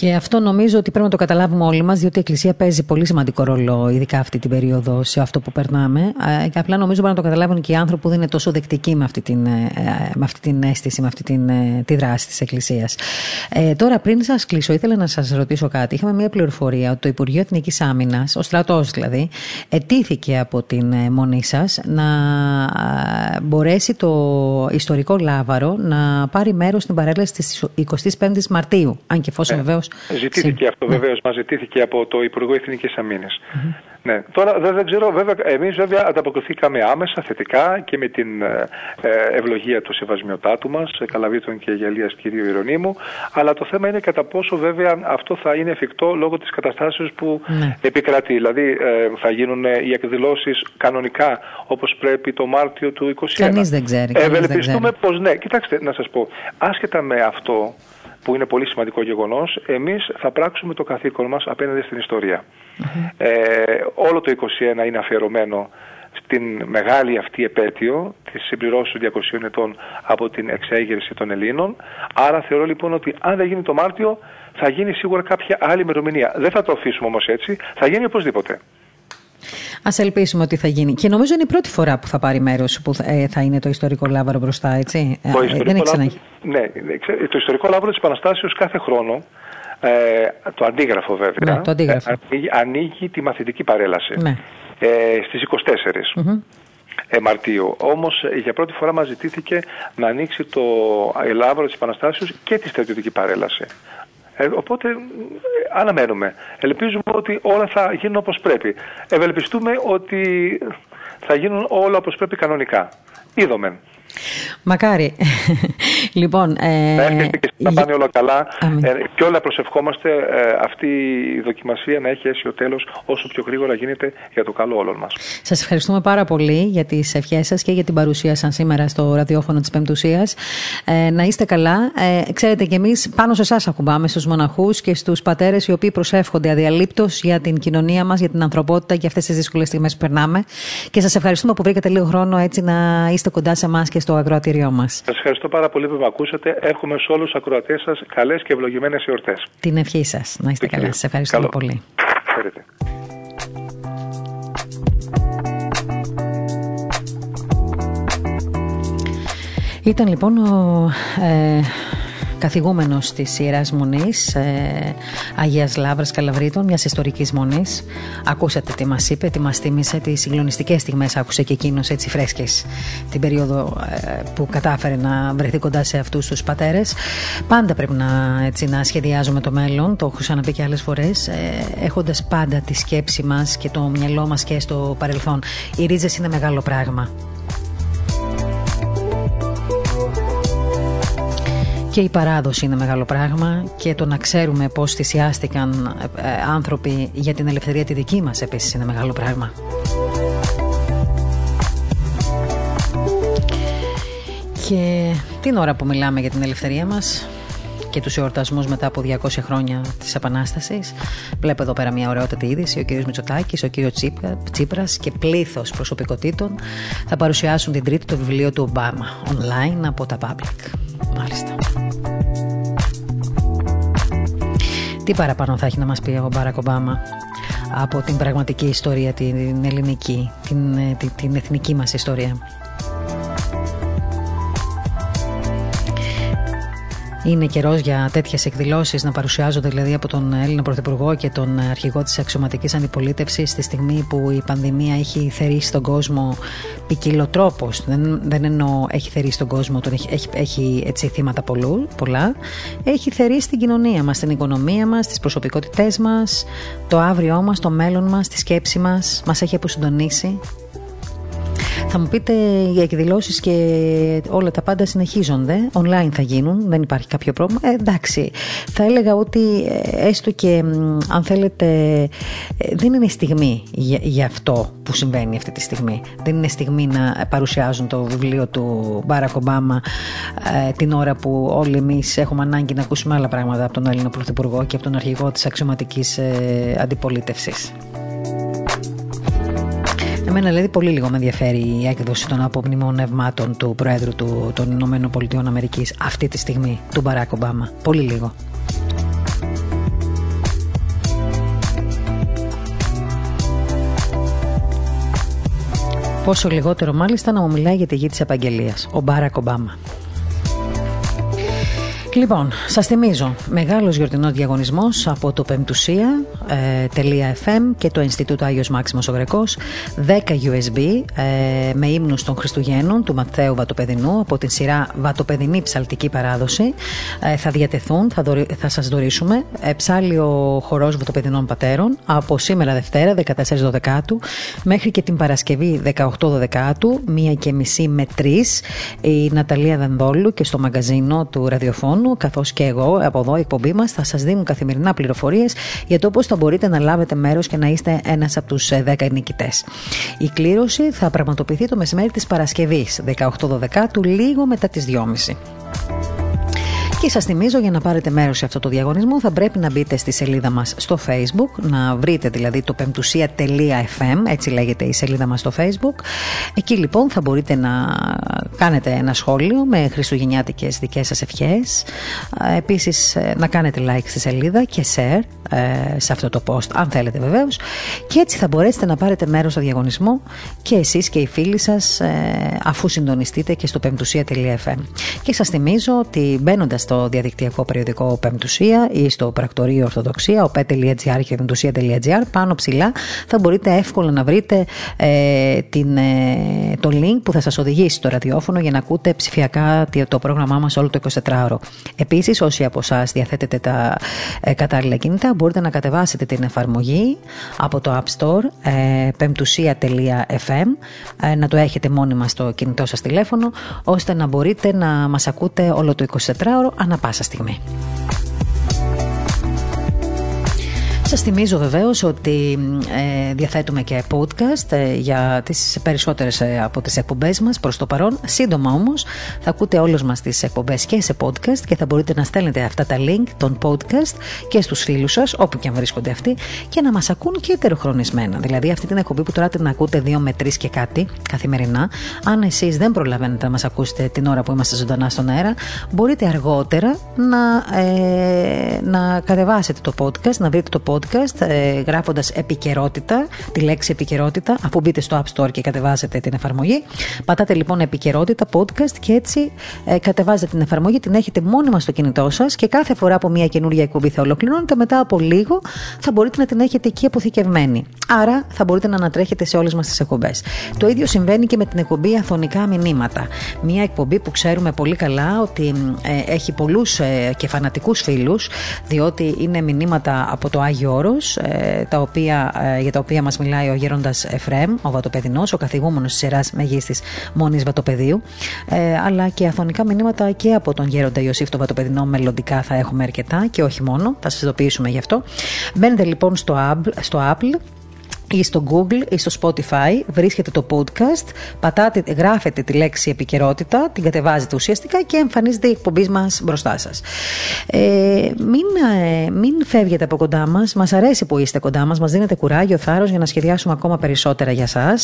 Και αυτό νομίζω ότι πρέπει να το καταλάβουμε όλοι μας, διότι η Εκκλησία παίζει πολύ σημαντικό ρόλο, ειδικά αυτή την περίοδο, σε αυτό που περνάμε. Και απλά νομίζω πρέπει να το καταλάβουν και οι άνθρωποι που δεν είναι τόσο δεκτικοί με αυτή την, ε, με αυτή την αίσθηση, με αυτή την, ε, τη δράση της Εκκλησίας. Ε, τώρα, πριν σας κλείσω, ήθελα να σας ρωτήσω κάτι. Είχαμε μια πληροφορία ότι το Υπουργείο Εθνικής Άμυνας, ο στρατός δηλαδή, ετήθηκε από την ε, μονή σας να μπορέσει το ιστορικό Λάβαρο να πάρει μέρος στην παρέλαση της 25η Μαρτίου. Αν και εφόσον βεβαίως Ζητήθηκε αυτό ναι. βεβαίως, μας ζητήθηκε από το Υπουργό Εθνικής Ναι. Τώρα δεν, ξέρω, βέβαια, εμείς βέβαια ανταποκριθήκαμε άμεσα θετικά και με την ε, ε ευλογία του σεβασμιωτάτου μας, Καλαβίτων και Αγιαλία κυρίου Ιρωνίμου. Αλλά το θέμα είναι κατά πόσο βέβαια αυτό θα είναι εφικτό λόγω της καταστάσεως που ναι. επικρατεί. Δηλαδή ε, θα γίνουν οι εκδηλώσεις κανονικά όπως πρέπει το Μάρτιο του 2021. Κανείς δεν ξέρει. Ευελπιστούμε πως ναι. Κοιτάξτε, να σας πω, άσχετα με αυτό, που είναι πολύ σημαντικό γεγονός, εμείς θα πράξουμε το καθήκον μας απέναντι στην ιστορια Ε, όλο το 2021 είναι αφιερωμένο στην μεγάλη αυτή επέτειο της συμπληρώσης των 200 ετών από την εξέγερση των Ελλήνων. Άρα θεωρώ λοιπόν ότι αν δεν γίνει το Μάρτιο θα γίνει σίγουρα κάποια άλλη ημερομηνία. Δεν θα το αφήσουμε όμως έτσι, θα γίνει οπωσδήποτε. Α ελπίσουμε ότι θα γίνει. Και νομίζω είναι η πρώτη φορά που θα πάρει μέρος που ε, θα είναι το ιστορικό λάβαρο μπροστά, έτσι. Το ε, ιστορικό δεν Ναι, το ιστορικό λάβαρο της Επαναστάσεως κάθε χρόνο. Ε, το αντίγραφο βέβαια. Ναι, το αντίγραφο. ανοίγει, ανοίγει τη μαθητική παρέλαση. Ναι. Ε, στις 24. mm Μαρτίου. Όμως για πρώτη φορά μας ζητήθηκε να ανοίξει το Λάβαρο της Επαναστάσεως και τη στρατιωτική παρέλαση. Ε, οπότε αναμένουμε. Ελπίζουμε ότι όλα θα γίνουν όπως πρέπει. Ευελπιστούμε ότι θα γίνουν όλα όπως πρέπει κανονικά. Είδομεν. Μακάρι. λοιπόν, ε, να έρχεται και να πάνε όλα καλά ε, και όλα προσευχόμαστε ε, αυτή η δοκιμασία να έχει αίσιο τέλος όσο πιο γρήγορα γίνεται για το καλό όλων μας. Σας ευχαριστούμε πάρα πολύ για τις ευχές σας και για την παρουσία σας σήμερα στο ραδιόφωνο της Πεμπτουσίας. Ε, να είστε καλά. Ε, ξέρετε και εμείς πάνω σε εσάς ακουμπάμε στους μοναχούς και στους πατέρες οι οποίοι προσεύχονται αδιαλείπτως για την κοινωνία μας, για την ανθρωπότητα και αυτές τις δύσκολες στιγμές που περνάμε. Και σας ευχαριστούμε που βρήκατε λίγο χρόνο έτσι να είστε κοντά σε εμάς και στο ακροατήριό μας. Σας ευχαριστώ πάρα πολύ που με ακούσατε. Εύχομαι σε όλους τους ακροατές σας καλές και ευλογημένες εορτές. Την ευχή σας. Να είστε καλά. Σας ευχαριστώ πολύ. Ήταν λοιπόν ο ε, καθηγούμενος της Ιεράς Μονής ε, Αγίας Λάβρας Καλαβρίτων, μιας ιστορικής μονής. Ακούσατε τι μας είπε, τι μας θύμισε, τις συγκλονιστικές στιγμές άκουσε και εκείνος έτσι φρέσκες την περίοδο ε, που κατάφερε να βρεθεί κοντά σε αυτούς τους πατέρες. Πάντα πρέπει να, έτσι, να σχεδιάζουμε το μέλλον, το έχω ξαναπεί και άλλες φορές, ε, έχοντας πάντα τη σκέψη μας και το μυαλό μας και στο παρελθόν. Οι ρίζες είναι μεγάλο πράγμα. Και η παράδοση είναι μεγάλο πράγμα και το να ξέρουμε πώς θυσιάστηκαν ε, ε, άνθρωποι για την ελευθερία τη δική μας επίσης είναι μεγάλο πράγμα. Και την ώρα που μιλάμε για την ελευθερία μας και τους εορτασμούς μετά από 200 χρόνια της Επανάστασης βλέπω εδώ πέρα μια ωραιότατη είδηση ο κύριος Μητσοτάκης, ο κύριος Τσίπρας και πλήθος προσωπικότητων θα παρουσιάσουν την τρίτη το βιβλίο του Ομπάμα online από τα Public. Μάλιστα. Τι παραπάνω θα έχει να μας πει ο Μπάρακ Ομπάμα από την πραγματική ιστορία, την ελληνική, την, ε, την, την εθνική μας ιστορία; Είναι καιρός για τέτοιες εκδηλώσεις να παρουσιάζονται δηλαδή από τον Έλληνα Πρωθυπουργό και τον αρχηγό της αξιωματικής αντιπολίτευσης στη στιγμή που η πανδημία έχει θερήσει τον κόσμο ποικιλοτρόπως. Δεν, δεν εννοώ έχει θερήσει τον κόσμο, τον έχει, έχει, έχει έτσι θύματα πολλού, πολλά. Έχει θερήσει την κοινωνία μας, την οικονομία μας, τις προσωπικότητές μας, το αύριό μας, το μέλλον μας, τη σκέψη μας. Μας έχει αποσυντονίσει. Θα μου πείτε οι εκδηλώσεις και όλα τα πάντα συνεχίζονται. Online θα γίνουν, δεν υπάρχει κάποιο πρόβλημα. Ε, εντάξει. Θα έλεγα ότι ε, έστω και αν θέλετε, ε, δεν είναι στιγμή για, για, αυτό που συμβαίνει αυτή τη στιγμή. Δεν είναι στιγμή να παρουσιάζουν το βιβλίο του Μπάρακ Ομπάμα ε, την ώρα που όλοι εμείς έχουμε ανάγκη να ακούσουμε άλλα πράγματα από τον Έλληνα Πρωθυπουργό και από τον αρχηγό της αξιωματικής ε, αντιπολίτευσης. Εμένα δηλαδή πολύ λίγο με ενδιαφέρει η έκδοση των απομνημονευμάτων του Προέδρου του, των Ηνωμένων Πολιτειών Αμερικής αυτή τη στιγμή, του Μπαράκ Ομπάμα. Πολύ λίγο. Πόσο λιγότερο μάλιστα να μου μιλάει για τη γη της επαγγελίας, ο Μπάρακ Ομπάμα. Λοιπόν, σας θυμίζω, μεγάλος γιορτινός διαγωνισμός από το πεμπτουσία.fm και το Ινστιτούτο Άγιος Μάξιμος ο Γρεκός 10 USB ες, με ύμνους των Χριστουγέννων του Ματθαίου Βατοπεδινού από την σειρά Βατοπεδινή Ψαλτική Παράδοση. Ε, θα διατεθούν, θα, δωρι, θα σας δωρήσουμε ε, ψάλιο χορός Βατοπεδινών Πατέρων από σήμερα Δευτέρα 14 Δεκάτου μέχρι και την Παρασκευή 18 Δεκάτου μία και μισή με τρεις η Ναταλία Δανδόλου και στο μαγκαζίνο του ραδιοφώνου καθώς και εγώ από εδώ, η εκπομπή μας, θα σας δίνουν καθημερινά πληροφορίες για το πώς θα μπορείτε να λάβετε μέρος και να είστε ένας από τους 10 ε, νικητές. Η κλήρωση θα πραγματοποιηθεί το μεσημέρι της Παρασκευής, 18-12, λίγο μετά τις 2.30. Και σας θυμίζω για να πάρετε μέρος σε αυτό το διαγωνισμό θα πρέπει να μπείτε στη σελίδα μας στο facebook, να βρείτε δηλαδή το πεμπτουσία.fm, έτσι λέγεται η σελίδα μας στο facebook. Εκεί λοιπόν θα μπορείτε να κάνετε ένα σχόλιο με χριστουγεννιάτικες δικές σας ευχές. Επίσης να κάνετε like στη σελίδα και share ε, σε αυτό το post, αν θέλετε βεβαίως. Και έτσι θα μπορέσετε να πάρετε μέρος στο διαγωνισμό και εσείς και οι φίλοι σας, ε, αφού συντονιστείτε και στο πεμπτουσία.fm. Και σας θυμίζω ότι μπαίνοντας στο στο διαδικτυακό περιοδικό Πεμπτουσία ή στο πρακτορείο Ορθοδοξία, οπέ.gr και πεμπτουσία.gr. Πάνω ψηλά θα μπορείτε εύκολα να βρείτε ε, την, ε, το link που θα σας οδηγήσει στο ραδιόφωνο για να ακούτε ψηφιακά το πρόγραμμά μας όλο το 24ωρο. Επίσης, όσοι από εσά διαθέτετε τα ε, κατάλληλα κινητά, μπορείτε να κατεβάσετε την εφαρμογή από το App Store ε, πεμπτουσία.fm ε, να το έχετε μόνιμα στο κινητό σας τηλέφωνο ώστε να μπορείτε να μας ακούτε όλο το 24ωρο ανα πάσα στιγμή. Θυμίζω βεβαίως ότι ε, διαθέτουμε και podcast ε, για τις περισσότερες ε, από τις εκπομπές μας προς το παρόν. Σύντομα όμως θα ακούτε όλες μας τις εκπομπές και σε podcast και θα μπορείτε να στέλνετε αυτά τα link των podcast και στους φίλους σας όπου και αν βρίσκονται αυτοί και να μας ακούν και ετεροχρονισμένα. Δηλαδή αυτή την εκπομπή που τώρα την ακούτε 2 με 3 και κάτι καθημερινά. Αν εσείς δεν προλαβαίνετε να μας ακούσετε την ώρα που είμαστε ζωντανά στον αέρα μπορείτε αργότερα να, ε, να κατεβάσετε το podcast, να βρείτε το podcast podcast ε, γράφοντας επικαιρότητα, τη λέξη επικαιρότητα, αφού μπείτε στο App Store και κατεβάσετε την εφαρμογή. Πατάτε λοιπόν επικαιρότητα, podcast και έτσι ε, κατεβάζετε την εφαρμογή, την έχετε μόνιμα στο κινητό σας και κάθε φορά που μια καινούργια εκπομπή θα ολοκληρώνεται, μετά από λίγο θα μπορείτε να την έχετε εκεί αποθηκευμένη. Άρα θα μπορείτε να ανατρέχετε σε όλες μας τις εκπομπές. Το ίδιο συμβαίνει και με την εκπομπή Αθωνικά Μηνύματα. Μια εκπομπή που ξέρουμε πολύ καλά ότι ε, έχει πολλούς ε, και φανατικούς φίλους, διότι είναι μηνύματα από το Άγιο ε, τα οποία, ε, για τα οποία μας μιλάει ο γέροντας Εφρέμ, ο Βατοπεδινός, ο καθηγούμενος της σειράς μεγίστης μόνης Βατοπεδίου, ε, αλλά και αθωνικά μηνύματα και από τον γέροντα Ιωσήφ το Βατοπεδινό μελλοντικά θα έχουμε αρκετά και όχι μόνο, θα σας ειδοποιήσουμε γι' αυτό. Μπαίνετε λοιπόν στο στο Apple ή στο Google ή στο Spotify βρίσκεται το podcast, πατάτε, γράφετε τη λέξη επικαιρότητα, την κατεβάζετε ουσιαστικά και εμφανίζεται η εκπομπή μας μπροστά σας. Ε, μην, ε, μην φεύγετε από κοντά μας. Μας αρέσει που είστε κοντά μας. Μας δίνετε κουράγιο, θάρρος για να σχεδιάσουμε ακόμα περισσότερα για εσά.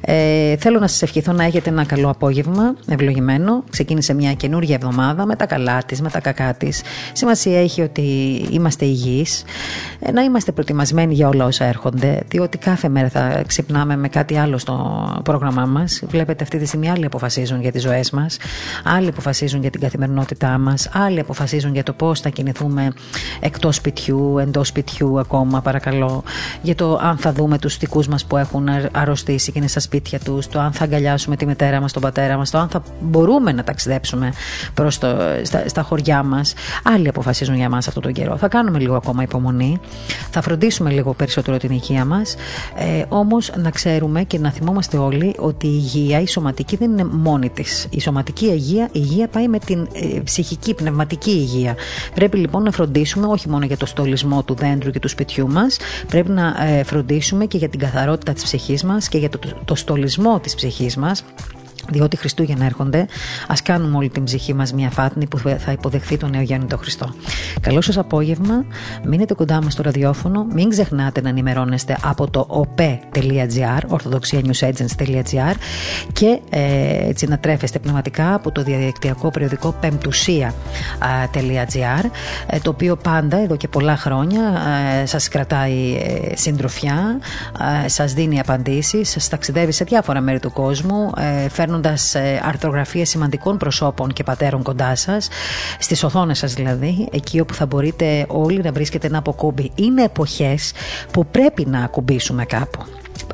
Ε, θέλω να σας ευχηθώ να έχετε ένα καλό απόγευμα, ευλογημένο. Ξεκίνησε μια καινούργια εβδομάδα με τα καλά της, με τα κακά της. Σημασία έχει ότι είμαστε υγιείς, ε, να είμαστε προετοιμασμένοι για όλα όσα έρχονται, διότι κάθε μέρα θα ξυπνάμε με κάτι άλλο στο πρόγραμμά μας. Βλέπετε αυτή τη στιγμή άλλοι αποφασίζουν για τις ζωές μας, άλλοι αποφασίζουν για την καθημερινότητά μας, άλλοι αποφασίζουν για το πώς θα κινηθούμε εκτός σπιτιού, εντός σπιτιού ακόμα, παρακαλώ, για το αν θα δούμε τους δικούς μας που έχουν αρρωστήσει και είναι στα σπίτια τους, το αν θα αγκαλιάσουμε τη μητέρα μας, τον πατέρα μας, το αν θα μπορούμε να ταξιδέψουμε προς στα, στα χωριά μας. Άλλοι αποφασίζουν για μας αυτόν τον καιρό. Θα κάνουμε λίγο ακόμα υπομονή, θα φροντίσουμε λίγο περισσότερο την υγεία μας ε, Όμως να ξέρουμε και να θυμόμαστε όλοι ότι η υγεία, η σωματική δεν είναι μόνη της. Η σωματική υγεία, η υγεία πάει με την ε, ψυχική, πνευματική υγεία. Πρέπει λοιπόν να φροντίσουμε όχι μόνο για το στολισμό του δέντρου και του σπιτιού μας, πρέπει να ε, φροντίσουμε και για την καθαρότητα της ψυχής μας και για το, το, το στολισμό της ψυχής μας διότι Χριστούγεννα έρχονται, ας κάνουμε όλη την ψυχή μας μια φάτνη που θα υποδεχθεί τον νεογέννητο Χριστό. Καλό σας απόγευμα, μείνετε κοντά μας στο ραδιόφωνο, μην ξεχνάτε να ενημερώνεστε από το op.gr, orthodoxianewsagents.gr και ε, έτσι να τρέφεστε πνευματικά από το διαδικτυακό περιοδικό πεμπτουσία.gr, ε, το οποίο πάντα εδώ και πολλά χρόνια ε, σας κρατάει ε, συντροφιά, ε, σας δίνει απαντήσεις, σας ταξιδεύει σε διάφορα μέρη του κόσμου, ε, φέρνοντα ε, αρθρογραφίες σημαντικών προσώπων και πατέρων κοντά σας, στις οθόνες σας δηλαδή, εκεί όπου θα μπορείτε όλοι να βρίσκετε ένα αποκούμπι. Είναι εποχές που πρέπει να ακουμπήσουμε κάπου.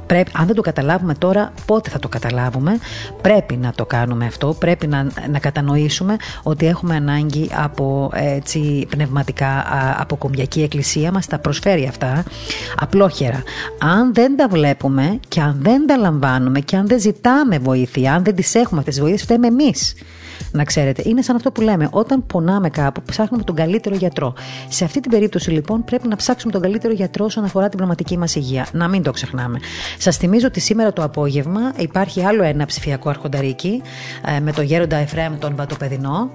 Πρέπει, αν δεν το καταλάβουμε τώρα, πότε θα το καταλάβουμε. Πρέπει να το κάνουμε αυτό. Πρέπει να, να κατανοήσουμε ότι έχουμε ανάγκη από έτσι, πνευματικά αποκομιακή εκκλησία μας τα προσφέρει αυτά απλόχερα. Αν δεν τα βλέπουμε και αν δεν τα λαμβάνουμε και αν δεν ζητάμε βοήθεια, αν δεν τις έχουμε αυτές τις βοήθειες, φταίμε εμείς να ξέρετε. Είναι σαν αυτό που λέμε. Όταν πονάμε κάπου, ψάχνουμε τον καλύτερο γιατρό. Σε αυτή την περίπτωση, λοιπόν, πρέπει να ψάξουμε τον καλύτερο γιατρό όσον αφορά την πνευματική μας υγεία. Να μην το ξεχνάμε. Σας θυμίζω ότι σήμερα το απόγευμα υπάρχει άλλο ένα ψηφιακό αρχονταρίκι ε, με το γέροντα Εφραίμ τον Βατοπεδινό.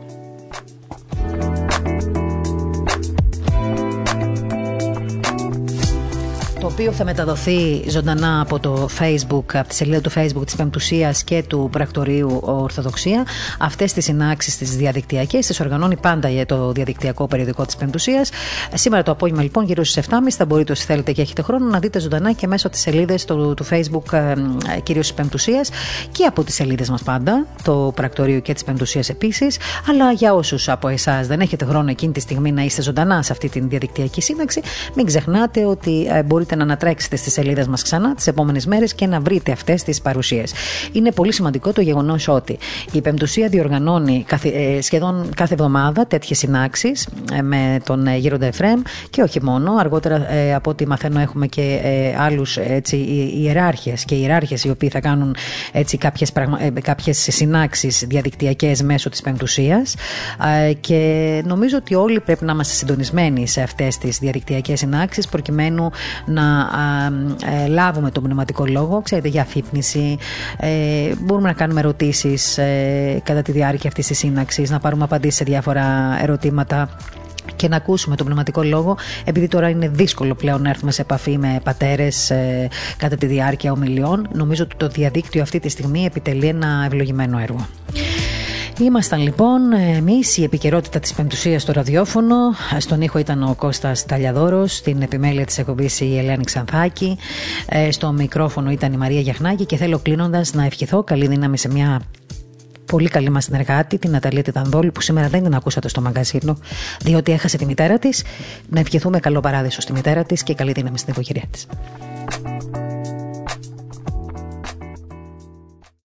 Οποίο θα μεταδοθεί ζωντανά από το Facebook, από τη σελίδα του Facebook της Πεμπτουσίας και του Πρακτορείου Ορθοδοξία. Αυτές τις συνάξεις τις διαδικτυακές τις οργανώνει πάντα για το διαδικτυακό περιοδικό της Πεμπτουσίας. Σήμερα το απόγευμα λοιπόν γύρω στις 7.30 θα μπορείτε όσοι θέλετε και έχετε χρόνο να δείτε ζωντανά και μέσω της σελίδας του, του Facebook ε, κυρίως της Πεμπτουσίας και από τις σελίδες μας πάντα, το Πρακτορείου και της Πεμπτουσίας επίσης, αλλά για όσους από εσάς δεν έχετε χρόνο εκείνη τη στιγμή να είστε ζωντανά σε αυτή τη διαδικτυακή σύναξη, μην ξεχνάτε ότι ε, μπορείτε να ανατρέξετε στις σελίδες μας ξανά τις επόμενες μέρες και να βρείτε αυτές τις παρουσίες. Είναι πολύ σημαντικό το γεγονός ότι η Πεμπτουσία διοργανώνει ε, σχεδόν κάθε εβδομάδα τέτοιες συνάξεις ε, με τον Γέροντα Εφρέμ και όχι μόνο. Αργότερα, από ό,τι μαθαίνω, έχουμε και άλλους ιεράρχες και ιεράρχες οι οποίοι θα κάνουν κάποιες κάποιες συνάξεις διαδικτυακές μέσω της Πεμπτουσίας. Και νομίζω ότι όλοι πρέπει να είμαστε συντονισμένοι σε αυτές τις διαδικτυακές συνάξεις προκειμένου να ε, λάβουμε τον πνευματικό λόγο, ξέρετε, για αφύπνιση. Ε, μπορούμε να κάνουμε ερωτήσεις ε, κατά τη διάρκεια αυτής της σύναξης, να πάρουμε απαντήσεις σε διάφορα ερωτήματα και να ακούσουμε τον πνευματικό λόγο, επειδή τώρα είναι δύσκολο πλέον να έρθουμε σε επαφή με πατέρες ε, κατά τη διάρκεια ομιλιών. Νομίζω ότι το διαδίκτυο αυτή τη στιγμή επιτελεί ένα ευλογημένο έργο. Ήμασταν λοιπόν εμείς η επικαιρότητα της Πεμπτουσίας στο ραδιόφωνο. Στον ήχο ήταν ο Κώστας Ταλιαδόρος, στην επιμέλεια της εκπομπής η Ελένη Ξανθάκη. Ε, στο μικρόφωνο ήταν η Μαρία Γιαχνάκη και θέλω κλείνοντας να ευχηθώ καλή δύναμη σε μια πολύ καλή μας συνεργάτη, την Ναταλία Τιτανδόλη, που σήμερα δεν την ακούσατε στο μαγκαζίνο, διότι έχασε τη μητέρα της. Να ευχηθούμε καλό παράδεισο στη μητέρα της και καλή δύναμη στην οικογένειά της.